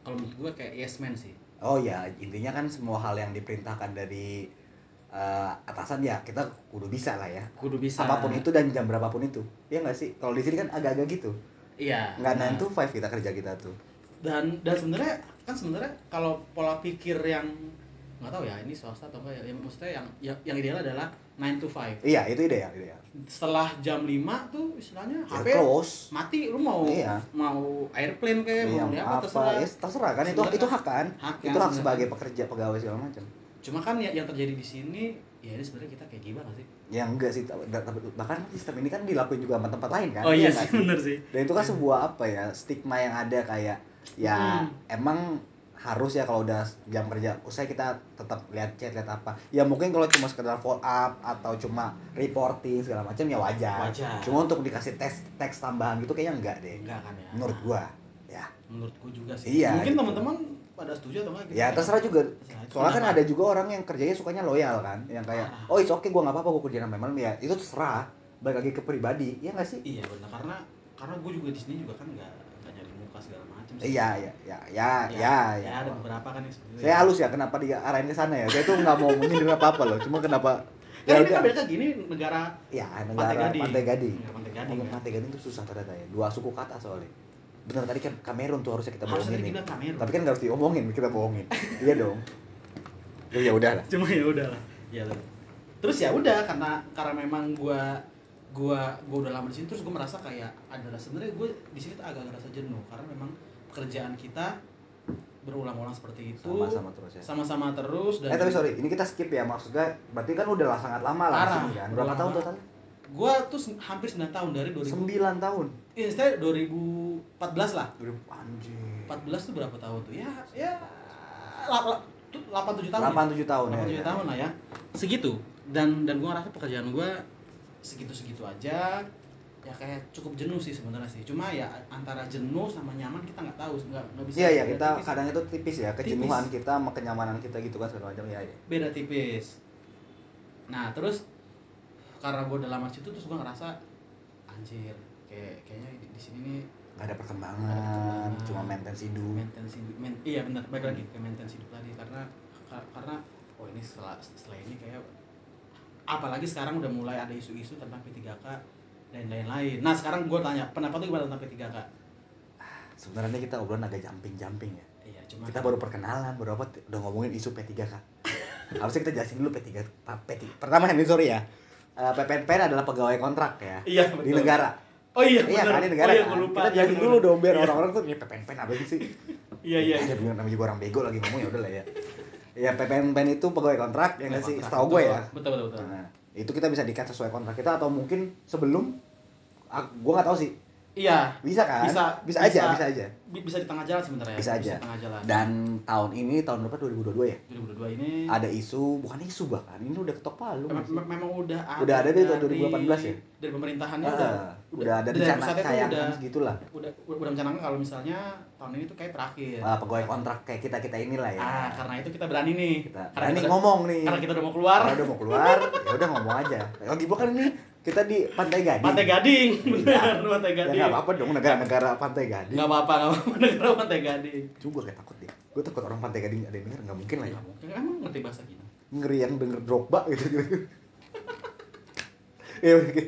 Speaker 2: kalau menurut gue kayak yes man sih.
Speaker 1: Oh ya intinya kan semua hal yang diperintahkan dari eh, atasan ya kita kudu bisa lah ya.
Speaker 2: Kudu bisa.
Speaker 1: Apa pun itu dan jam berapapun itu. Ya nggak sih? Kalau di sini kan agak-agak gitu.
Speaker 2: Iya.
Speaker 1: Nggak. 9 to 5 kita kerja kita tuh.
Speaker 2: Dan dan sebenarnya kan sebenarnya kalau pola pikir yang nggak tahu ya ini swasta atau enggak ya, yang maksudnya yang yang, yang ideal adalah 9 to 5
Speaker 1: Iya, itu ideal, ideal.
Speaker 2: setelah jam 5 tuh istilahnya
Speaker 1: Ya,
Speaker 2: HP
Speaker 1: close.
Speaker 2: mati lu mau
Speaker 1: Iya.
Speaker 2: mau airplane kayak
Speaker 1: Iya,
Speaker 2: mau apa
Speaker 1: apa,
Speaker 2: terserah.
Speaker 1: ya terserah kan itu itu hak kan?
Speaker 2: hak
Speaker 1: itu
Speaker 2: kan
Speaker 1: hak sebagai pekerja pegawai segala macam.
Speaker 2: Cuma kan ya, yang terjadi di sini ya ini sebenarnya kita kayak gimana sih?
Speaker 1: Ya enggak sih bahkan sistem ini kan dilakuin juga sama tempat lain kan?
Speaker 2: Oh iya
Speaker 1: nggak
Speaker 2: sih? bener sih.
Speaker 1: Dan itu kan sebuah apa ya stigma yang ada kayak ya
Speaker 2: Hmm.
Speaker 1: emang harus ya kalau udah jam kerja usai kita tetap lihat chat lihat apa ya mungkin kalau cuma sekedar follow up atau cuma reporting segala macam ya wajar.
Speaker 2: Wajar.
Speaker 1: cuma untuk dikasih teks teks tambahan gitu kayaknya enggak deh
Speaker 2: enggak kan ya
Speaker 1: menurut gua ya
Speaker 2: menurutku juga sih
Speaker 1: Iya,
Speaker 2: mungkin
Speaker 1: gitu.
Speaker 2: teman-teman pada setuju atau enggak gitu.
Speaker 1: ya terserah juga
Speaker 2: Terserah,
Speaker 1: soalnya kan ada juga orang yang kerjanya sukanya loyal kan yang kayak
Speaker 2: Ah.
Speaker 1: oh it's okay gua nggak apa-apa gua kerja sampai malam ya itu terserah balik lagi ke pribadi ya nggak sih
Speaker 2: iya benar karena karena gue juga di sini juga kan enggak segala macam sih.
Speaker 1: iya iya ya ya ya ya,
Speaker 2: ada beberapa kan yang itu.
Speaker 1: Saya halus ya kenapa diarahin ke sana ya? Saya tuh nggak mau menyindir apa apa loh cuma kenapa
Speaker 2: kan
Speaker 1: ya
Speaker 2: ini kan
Speaker 1: udah.
Speaker 2: Beda gini negara
Speaker 1: ya
Speaker 2: Pantai
Speaker 1: negara
Speaker 2: Gading.
Speaker 1: pantai gading.
Speaker 2: Pantai Gading, kan.
Speaker 1: pantai gading tuh susah ternyata ya. Dua suku kata soalnya. Bener tadi kan Kamerun tuh harusnya kita
Speaker 2: harus
Speaker 1: bohongin nih. Tapi kan nggak harus diomongin kita bohongin. Iya dong. Ya ya udah lah
Speaker 2: cuma ya udah lah ya terus ya udah karena karena memang gua gua gua udah lama di sini terus gua merasa kayak adalah sebenarnya gua di sini tuh agak ngerasa jenuh. Karena memang pekerjaan kita berulang-ulang seperti itu.
Speaker 1: Sama-sama terus ya.
Speaker 2: Sama-sama terus dan
Speaker 1: eh tapi sorry ini kita skip ya maksudnya berarti kan udah lah sangat lama lah sini kan. Berapa tahun total?
Speaker 2: Gua tuh hampir 9 tahun dari 2000
Speaker 1: sembilan tahun?
Speaker 2: Iya, saya 2014 lah.
Speaker 1: 2000 anjir
Speaker 2: 14 tuh berapa tahun tuh? Ya ya 8 7 tahun ya?
Speaker 1: delapan tujuh tahun ya,
Speaker 2: 87
Speaker 1: ya.
Speaker 2: tahun lah ya. Segitu. Dan dan gue ngerasa pekerjaan gue segitu segitu aja ya kayak cukup jenuh sih sebenarnya sih cuma ya antara jenuh sama nyaman kita nggak tahu nggak nggak bisa
Speaker 1: Iya ya kita
Speaker 2: tipis.
Speaker 1: kadang itu tipis ya
Speaker 2: Tipis.
Speaker 1: kejenuhan kita sama kenyamanan kita gitu kan segala macam ya, ya.
Speaker 2: beda tipis nah terus karena gue udah lama situ terus gue ngerasa anjir kayak kayaknya di, di sini nih
Speaker 1: nggak ada perkembangan cuma maintenance hidup
Speaker 2: maintenance hidup men- iya benar baik lagi ke maintenance hidup lagi karena ka- karena oh ini setelah setelah ini kayak apalagi sekarang udah mulai ada isu-isu tentang P3K dan lain-lain. Nah sekarang gue tanya pendapat lu gimana tentang P3K
Speaker 1: sebenarnya kita obrolan agak jumping jumping ya.
Speaker 2: Iya cuma
Speaker 1: kita baru perkenalan baru apa udah ngomongin isu P3K harusnya kita jelasin dulu P3 P3 pertama ini sorry ya. Eh, PPNPN adalah pegawai kontrak ya.
Speaker 2: Iya
Speaker 1: di negara.
Speaker 2: Oh iya
Speaker 1: iya kan di negara
Speaker 2: oh, iya,
Speaker 1: kan.
Speaker 2: lupa.
Speaker 1: kita
Speaker 2: Iya,
Speaker 1: jelasin dulu dong biar
Speaker 2: Iya.
Speaker 1: orang-orang tuh ya PPNPN apa sih?
Speaker 2: Iya iya.
Speaker 1: Ada bilang namanya juga orang bego lagi ngomong ya udah lah ya. Ya PPNPN itu pegawai kontrak ya nggak sih?
Speaker 2: Kontrak,
Speaker 1: setahu gue ya.
Speaker 2: betul betul betul.
Speaker 1: Nah, itu kita bisa dikat sesuai kontrak kita atau mungkin sebelum ah, gue nggak tahu sih
Speaker 2: iya.
Speaker 1: Bisa kan?
Speaker 2: Bisa,
Speaker 1: bisa aja
Speaker 2: bisa.
Speaker 1: bisa aja.
Speaker 2: Bi- bisa di tengah jalan sebenarnya.
Speaker 1: Bisa aja.
Speaker 2: di tengah jalan.
Speaker 1: Dan tahun ini tahun berapa? 2022 ya?
Speaker 2: 2022 ini
Speaker 1: ada isu bukan isu bahkan ini udah ketok palu
Speaker 2: Mem-
Speaker 1: nggak sih?
Speaker 2: mem- memang udah ada
Speaker 1: Udah ada dari tahun
Speaker 2: dari-
Speaker 1: 2018 ya?
Speaker 2: dari pemerintahannya
Speaker 1: Ah,
Speaker 2: udah
Speaker 1: udah ada
Speaker 2: dari
Speaker 1: rencana cayangan
Speaker 2: udah
Speaker 1: segitulah
Speaker 2: udah udah mencanangkan kalau misalnya tahun ini tuh kayak terakhir.
Speaker 1: Ah, pegawai kontrak kayak kita kita inilah ya.
Speaker 2: Ah karena itu kita berani nih.
Speaker 1: Kita
Speaker 2: karena
Speaker 1: berani
Speaker 2: kita,
Speaker 1: ngomong nih.
Speaker 2: Karena kita udah mau keluar.
Speaker 1: Karena udah mau keluar ya udah ngomong aja. Lagi bukan ini kita di Pantai Gading.
Speaker 2: Pantai Gading
Speaker 1: Iya.
Speaker 2: Pantai
Speaker 1: ya
Speaker 2: Gading.
Speaker 1: nggak apa-apa dong negara-negara Pantai Gading.
Speaker 2: Nggak apa-apa nggak apa-apa negara Pantai Gading.
Speaker 1: Juga kayak takut deh. Gue takut orang Pantai Gading ada yang denger nggak mungkin lah ya.
Speaker 2: Mungkin emang ngerti bahasa kita
Speaker 1: ngeri yang denger Drogba gitu. Ya oke.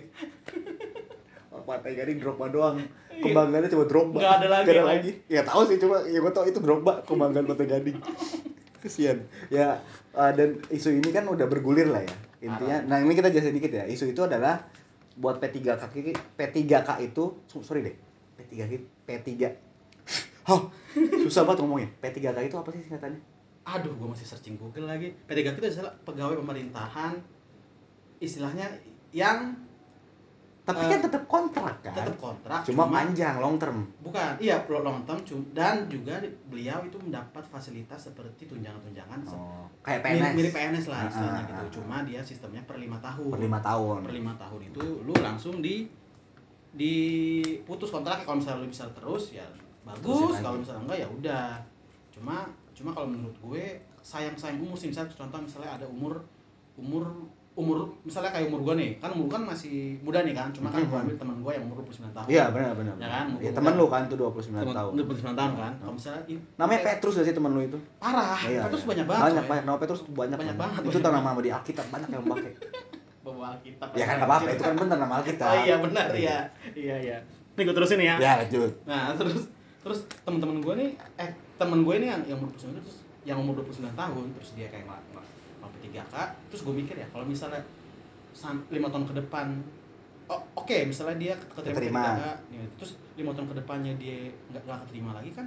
Speaker 1: Oh, Pantai Gading Drogba doang. Kebanggaannya cuma Drogba.
Speaker 2: Nggak ada lagi,
Speaker 1: Nggak ada
Speaker 2: ya.
Speaker 1: lagi. Ya tahu sih cuma ya gue tau itu Drogba kebanggaan Pantai Gading. Kesian. Ya uh, dan isu ini kan udah bergulir lah ya intinya nah ini kita jelasin dikit ya. Isu itu adalah buat P3K ini- P3K itu sorry deh. P3K P3 Hah, susah banget ngomongnya. P3K itu apa sih singkatannya?
Speaker 2: Aduh gue masih searching Google lagi. P3K itu adalah pegawai pemerintahan istilahnya yang
Speaker 1: tapi
Speaker 2: Eh,
Speaker 1: kan tetap kontrak kan?
Speaker 2: tetap kontrak
Speaker 1: cuma panjang long term.
Speaker 2: Bukan iya long term dan juga beliau itu mendapat fasilitas seperti tunjangan-tunjangan
Speaker 1: oh, kayak
Speaker 2: mirip,
Speaker 1: PNS
Speaker 2: mirip PNS lah
Speaker 1: Ah,
Speaker 2: istilahnya
Speaker 1: ah,
Speaker 2: gitu.
Speaker 1: ah.
Speaker 2: cuma dia sistemnya per lima tahun.
Speaker 1: Per lima tahun.
Speaker 2: Per lima tahun itu lu langsung di diputus kontraknya kalau misalnya lu bisa terus ya bagus.
Speaker 1: lagi.
Speaker 2: kalau misalnya enggak ya udah. Cuma cuma kalau menurut gue sayang sayang umur sih. Misalnya contoh misalnya ada umur umur umur misalnya kayak umur gue nih kan umur kan masih muda nih kan cuma kan gue
Speaker 1: Mhm.
Speaker 2: ambil teman gue yang umur 29 tahun.
Speaker 1: Iya benar benar
Speaker 2: Ya kan,
Speaker 1: ya, temen lu kan tuh 29
Speaker 2: teman
Speaker 1: tahun.
Speaker 2: 29 tahun kan. Kalau misalnya
Speaker 1: namanya
Speaker 2: kayak-
Speaker 1: Petrus gak sih temen lu itu?
Speaker 2: Parah
Speaker 1: Iya,
Speaker 2: terus
Speaker 1: iya.
Speaker 2: banyak banget
Speaker 1: banyak banyak nama Petrus banyak
Speaker 2: Banyak
Speaker 1: banget.
Speaker 2: banget,
Speaker 1: itu tuh nama di Alkitab banyak yang pakai.
Speaker 2: Bawa Alkitab.
Speaker 1: Ya kan nggak apa-apa itu kan bener nama Alkitab.
Speaker 2: Oh iya benar iya. Iya. Iya nih gue terusin ya.
Speaker 1: Ya lanjut.
Speaker 2: Nah terus terus teman-teman gue nih eh teman gue ini yang yang umur 29 itu terus yang umur 29 tahun terus dia kayak nggak nggak nggak P3K terus gue mikir ya kalau misalnya sam- lima tahun ke depan oh, oke misalnya dia keterima,
Speaker 1: Keterima.
Speaker 2: P3K ya, terus lima tahun ke depannya dia nggak nggak keterima lagi kan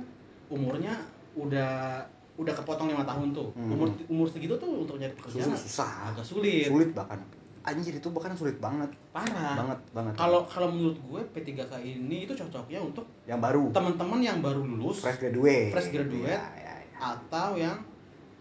Speaker 2: umurnya udah udah kepotong lima tahun tuh
Speaker 1: Hmm.
Speaker 2: umur umur segitu tuh untuk nyari pekerjaan
Speaker 1: susah, susah.
Speaker 2: agak sulit,
Speaker 1: sulit bahkan anjir itu bahkan sulit banget
Speaker 2: parah
Speaker 1: banget banget
Speaker 2: kalau kalau menurut gue P3K ini itu cocoknya untuk
Speaker 1: yang baru
Speaker 2: teman-teman yang baru lulus
Speaker 1: fresh graduate
Speaker 2: Fresh graduate.
Speaker 1: Iya, iya, iya.
Speaker 2: atau yang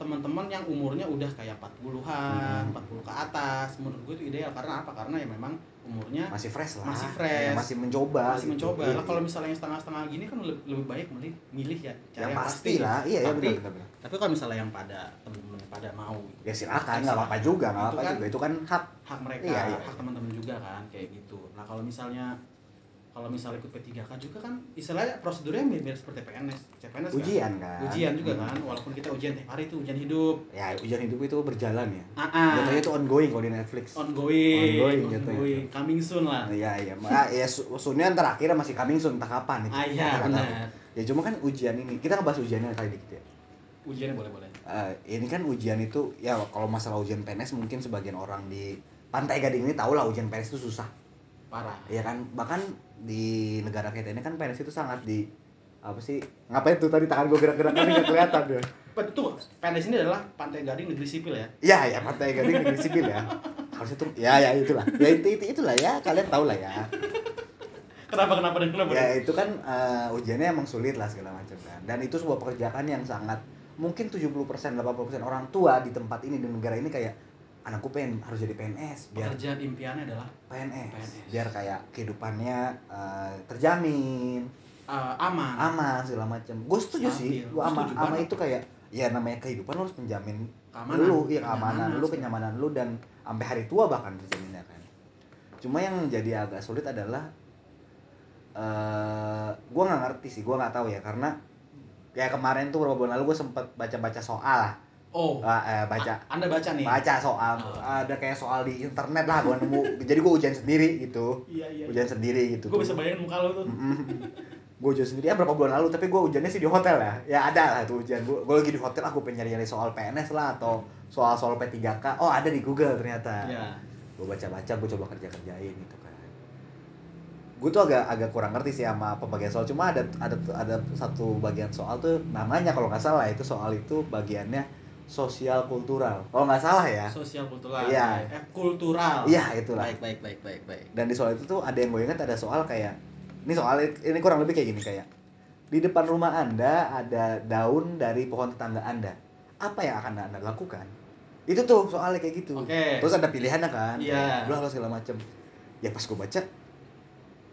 Speaker 2: teman-teman yang umurnya udah kayak 40-an,
Speaker 1: Hmm.
Speaker 2: 40 ke atas. Menurut gue itu ideal karena apa? Karena ya memang umurnya
Speaker 1: masih fresh lah
Speaker 2: Masih fresh.
Speaker 1: Iya, masih mencoba
Speaker 2: masih
Speaker 1: gitu.
Speaker 2: mencoba.
Speaker 1: Iya,
Speaker 2: Lah kalau
Speaker 1: iya.
Speaker 2: misalnya yang setengah-setengah gini kan lebih, lebih baik milih milih ya cara
Speaker 1: yang pasti lah iya iya
Speaker 2: Tapi-
Speaker 1: benar benar benar.
Speaker 2: Tapi kalau misalnya yang pada temen-temen pada mau gitu,
Speaker 1: ya silakan
Speaker 2: ya
Speaker 1: nggak apa-apa juga nggak apa-apa
Speaker 2: kan
Speaker 1: juga itu kan hak
Speaker 2: hak mereka,
Speaker 1: Iya, iya,
Speaker 2: hak teman-teman juga kan kayak gitu. Nah, kalau misalnya kalau misalnya ikut P3K juga kan istilahnya prosedurnya mirip seperti PNS, CPNS kan?
Speaker 1: ujian kan
Speaker 2: ujian juga
Speaker 1: Hmm.
Speaker 2: kan walaupun kita ujian tiap hari itu ujian hidup
Speaker 1: ya ujian hidup itu berjalan ya
Speaker 2: ah, ah.
Speaker 1: jatuhnya itu ongoing kalau di Netflix
Speaker 2: ongoing
Speaker 1: Ongoing
Speaker 2: ongoing,
Speaker 1: jatuhnya
Speaker 2: coming soon lah
Speaker 1: Iya iya, Ma, ya sunnya ntar akhirnya masih coming soon entah kapan itu.
Speaker 2: ah iya benar
Speaker 1: Ya cuma kan ujian ini, kita ngebahas ujiannya kali dikit ya.
Speaker 2: ujiannya boleh boleh
Speaker 1: Eh, ini kan ujian itu ya kalau masalah ujian PNS mungkin sebagian orang di Pantai Gading ini tahu lah ujian PNS itu susah.
Speaker 2: parah
Speaker 1: Ya kan bahkan di negara kita ini kan PNS itu sangat di apa sih ngapain tuh tadi tangan gue gerak-gerak kan nggak kelihatan ya
Speaker 2: betul PNS ini adalah Pantai Gading Negeri Sipil ya?
Speaker 1: Ya ya Pantai Gading negeri sipil ya. Harusnya tuh ya ya itulah. Ya itu, itu itulah ya kalian tahu lah ya.
Speaker 2: Kenapa kenapa dan kenapa?
Speaker 1: Ya itu kan eh, ujiannya emang sulit lah segala macam kan. Dan itu sebuah pekerjaan yang sangat mungkin 70% 80% orang tua di tempat ini di negara ini kayak anakku pengen harus jadi PNS biar
Speaker 2: pekerjaan impiannya adalah
Speaker 1: PNS,
Speaker 2: PNS.
Speaker 1: biar kayak kehidupannya eh, terjamin
Speaker 2: eh, aman
Speaker 1: aman segala macam gue setuju sih
Speaker 2: Stabil.
Speaker 1: gue ama
Speaker 2: Setuju
Speaker 1: ama
Speaker 2: banget.
Speaker 1: itu kayak ya namanya kehidupan lo harus menjamin
Speaker 2: Keamanan.
Speaker 1: lu ya keamanan
Speaker 2: Kenyamanan,
Speaker 1: lu kenyamanan lu dan sampai hari tua bahkan terjaminnya kan cuma yang jadi agak sulit adalah eh gue nggak ngerti sih gue nggak tahu ya karena kayak kemarin tuh beberapa bulan lalu gue sempet baca-baca soal
Speaker 2: oh.
Speaker 1: Ah, eh, baca.
Speaker 2: A- anda baca nih?
Speaker 1: Baca soal
Speaker 2: Oh.
Speaker 1: ada kayak soal di internet lah gue nemu. Jadi gue ujian sendiri gitu.
Speaker 2: Iya iya,
Speaker 1: ujian sendiri gitu.
Speaker 2: Gue bisa bayangin muka lo tuh.
Speaker 1: Gue ujian sendiri ya berapa bulan lalu tapi gue ujiannya sih di hotel ya. Ya ada lah tuh ujian. Gue gue lagi di hotel aku pengen nyari nyari soal PNS lah atau soal soal P3K oh ada di Google ternyata.
Speaker 2: Iya.
Speaker 1: gue baca baca gue coba kerja kerjain gitu kan. Gue tuh agak agak kurang ngerti sih sama pembagian soal. Cuma ada ada ada satu bagian soal tuh namanya kalau nggak salah itu soal itu bagiannya sosial kultural. Kalau nggak salah ya.
Speaker 2: Sosial kultural.
Speaker 1: Iya.
Speaker 2: eh kultural.
Speaker 1: Iya itulah.
Speaker 2: Baik baik baik baik baik.
Speaker 1: Dan di soal itu tuh ada yang gue ingat ada soal kayak ini soal ini kurang lebih kayak gini kayak di depan rumah anda ada daun dari pohon tetangga anda. Apa yang akan anda lakukan? Itu tuh soalnya kayak gitu.
Speaker 2: Oke.
Speaker 1: terus ada pilihannya kan
Speaker 2: Iya.
Speaker 1: bla bla segala macem. Ya pas gue baca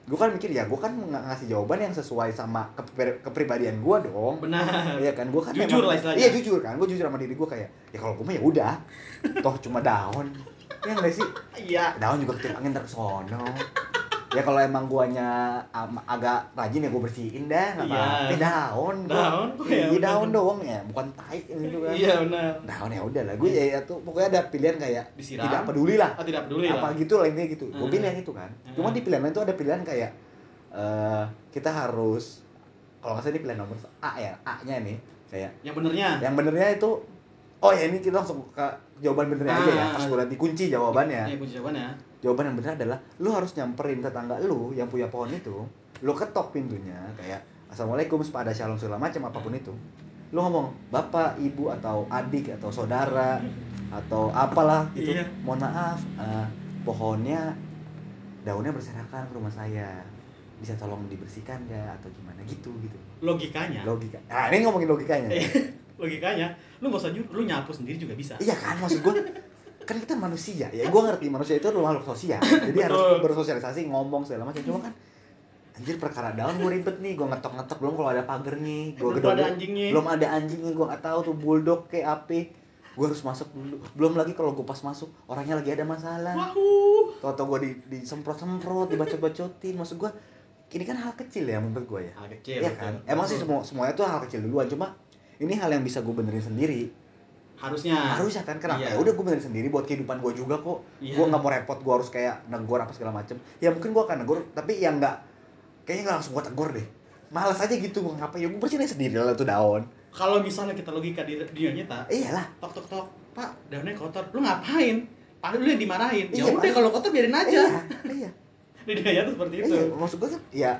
Speaker 1: gue kan mikir ya gue kan ng- ngasih jawaban yang sesuai sama keper- kepribadian gue dong.
Speaker 2: Benar.
Speaker 1: Iya kan, gue kan
Speaker 2: Jujur
Speaker 1: emang-
Speaker 2: lah istilahnya.
Speaker 1: Iya jujur kan, gue jujur sama diri gue kayak Ya kalau gue mah ya udah, toh cuma daun. Ya nggak sih?
Speaker 2: iya.
Speaker 1: Daun juga ketip angin ntar ke sono ya kalau emang guanya am- agak rajin ya gue bersihin dah nggak
Speaker 2: Iya.
Speaker 1: apa-apa daun gua-
Speaker 2: Daun, kok ya
Speaker 1: iya
Speaker 2: udah.
Speaker 1: daun doang ya bukan tai ini tuh kan
Speaker 2: iya benar
Speaker 1: daun ya udah lah gue ya, ya tuh pokoknya ada pilihan kayak
Speaker 2: Disiram.
Speaker 1: tidak peduli lah
Speaker 2: ah, tidak peduli
Speaker 1: apa
Speaker 2: lah
Speaker 1: gitu lah intinya gitu gue
Speaker 2: Hmm.
Speaker 1: pilih yang itu kan cuma
Speaker 2: Hmm.
Speaker 1: di pilihan lain tuh ada pilihan kayak eh kita harus kalau nggak salah ini pilihan nomor A ya A nya nih kayak
Speaker 2: yang benernya
Speaker 1: yang benernya itu oh ya ini kita langsung ke jawaban benernya aja ya
Speaker 2: Ah.
Speaker 1: pas gue liat dikunci jawabannya
Speaker 2: Iya, kunci jawabannya
Speaker 1: jawaban yang benar adalah lu harus nyamperin tetangga lu yang punya pohon itu lu ketok pintunya kayak assalamualaikum sepada shalom segala macam apa pun itu. Lu ngomong bapak ibu atau adik atau saudara atau apalah gitu
Speaker 2: Iya.
Speaker 1: mohon maaf eh, pohonnya daunnya berserakan ke rumah saya. Bisa tolong dibersihkan ya atau gimana? Gitu gitu.
Speaker 2: Logikanya.
Speaker 1: Logika. Nah ini ngomongin logikanya.
Speaker 2: Logikanya lu nggak usah lu nyapu sendiri juga bisa.
Speaker 1: Iya kan maksud gue kan kita manusia ya gue ngerti manusia itu adalah makhluk sosial. Jadi harus bersosialisasi ngomong segala macam. Cuma kan anjir perkara daun gue ribet nih gue ngetok ngetok belum kalau ada pagar nih gue
Speaker 2: belum ada anjingnya.
Speaker 1: belum ada anjingnya gue nggak tahu tuh bulldog kayak apa gue harus masuk dulu. Belum lagi kalau gue pas masuk orangnya lagi ada masalah.
Speaker 2: Wahoo.
Speaker 1: tau gue di disemprot semprot dibacot bacotin maksud gue ini kan hal kecil ya menurut gue ya.
Speaker 2: Hal kecil betul.
Speaker 1: kan? emang sih semua semuanya tuh hal kecil duluan. Cuma ini hal yang bisa gue benerin sendiri
Speaker 2: harusnya.
Speaker 1: Harusnya kan kenapa
Speaker 2: Iya.
Speaker 1: ya udah gue benerin sendiri buat kehidupan gue juga kok.
Speaker 2: Iya.
Speaker 1: gue nggak mau repot gue harus kayak negor apa segala macem. Ya mungkin gue akan negor tapi yang nggak kayaknya nggak langsung gue tegur deh. Malas aja gitu mau ngapain? Ya gue bersihin sendiri lah tuh daun.
Speaker 2: Kalau misalnya kita logika di dunia nyata
Speaker 1: iyalah.
Speaker 2: tok tok tok pak daunnya kotor lu ngapain? Padahal lu yang dimarahin. Ya
Speaker 1: Iya,
Speaker 2: udah
Speaker 1: Pak.
Speaker 2: kalau kotor biarin aja.
Speaker 1: Iya iya.
Speaker 2: Di dunia nyata seperti itu.
Speaker 1: Iya maksud gue kan ya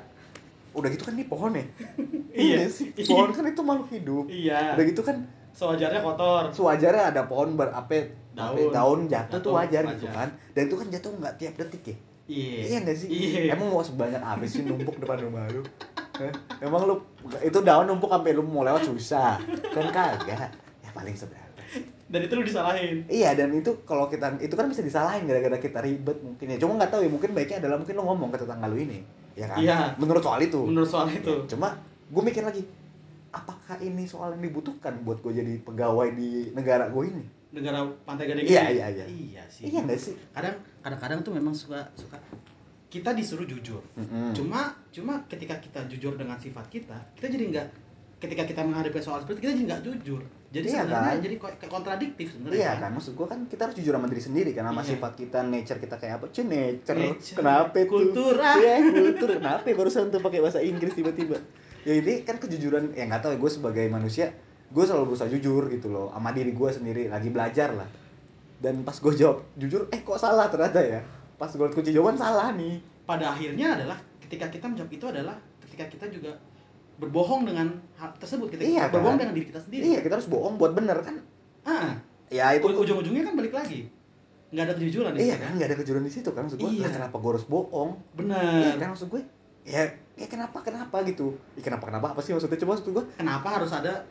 Speaker 1: udah gitu kan ini pohon ya?
Speaker 2: Iya.
Speaker 1: sih. Pohon kan itu makhluk hidup.
Speaker 2: Iya.
Speaker 1: Udah gitu kan
Speaker 2: sewajarnya kotor.
Speaker 1: Sewajarnya ada pohon ber apa
Speaker 2: Daun.
Speaker 1: apa, daun. jatuh, tuh
Speaker 2: Jatuh,
Speaker 1: wajar, gitu
Speaker 2: wajar.
Speaker 1: kan. Dan itu kan jatuh nggak tiap detik ya?
Speaker 2: Iya.
Speaker 1: Iya nggak sih?
Speaker 2: Iya.
Speaker 1: Emang mau sebanyak apa sih numpuk depan rumah lu? Hah? emang lu itu daun numpuk sampai lu mau lewat susah. Kan kagak. Ya paling seberapa.
Speaker 2: Dan itu lu disalahin.
Speaker 1: Iya dan itu kalau kita itu kan bisa disalahin gara-gara kita ribet mungkin ya. Cuma nggak tahu ya mungkin baiknya adalah mungkin lu ngomong ke tetangga lu ini. Ya kan?
Speaker 2: Iya.
Speaker 1: menurut soal itu.
Speaker 2: Menurut soal itu.
Speaker 1: Ya, cuma gue mikir lagi apakah ini soal yang dibutuhkan buat gue jadi pegawai di negara gue ini
Speaker 2: negara pantai gading
Speaker 1: Iya,
Speaker 2: ini.
Speaker 1: iya, iya.
Speaker 2: iya sih
Speaker 1: iya nggak sih
Speaker 2: kadang kadang-kadang tuh memang suka suka kita disuruh jujur
Speaker 1: Mm-mm.
Speaker 2: cuma cuma ketika kita jujur dengan sifat kita kita jadi nggak ketika kita menghadapi soal seperti itu, kita jadi nggak jujur jadi
Speaker 1: Iya,
Speaker 2: sebenarnya
Speaker 1: kan?
Speaker 2: jadi kontradiktif sebenarnya
Speaker 1: Iya kan, maksud gue kan kita harus jujur sama diri sendiri kan sama
Speaker 2: Iya.
Speaker 1: sifat kita, nature kita kayak apa? Cuy, nature.
Speaker 2: Nature.
Speaker 1: Kenapa tuh?
Speaker 2: Kultur.
Speaker 1: Iya, kultur. Kenapa ya barusan tuh pakai bahasa Inggris tiba-tiba? Ya ini kan kejujuran, ya nggak tahu ya gue sebagai manusia, gue selalu berusaha jujur gitu loh sama diri gue sendiri, lagi belajar lah. Dan pas gue jawab jujur, eh kok salah ternyata ya? Pas gue kunci jawaban salah nih.
Speaker 2: pada akhirnya adalah ketika kita menjawab itu adalah ketika kita juga berbohong dengan hal tersebut kita
Speaker 1: Iya,
Speaker 2: berbohong
Speaker 1: kan?
Speaker 2: dengan diri kita sendiri
Speaker 1: Iya, kita harus bohong buat bener kan?
Speaker 2: ah
Speaker 1: Ya itu
Speaker 2: ujung-ujungnya kan balik lagi nggak ada kejujuran di
Speaker 1: Iya
Speaker 2: situ
Speaker 1: kan, nggak ada kejujuran di situ kan maksud gue.
Speaker 2: Iya.
Speaker 1: Kenapa gue harus bohong? Iya
Speaker 2: benar
Speaker 1: kan maksud gue ya ya kenapa kenapa gitu? Ya kenapa kenapa apa sih maksudnya? Coba maksud gue
Speaker 2: kenapa harus ada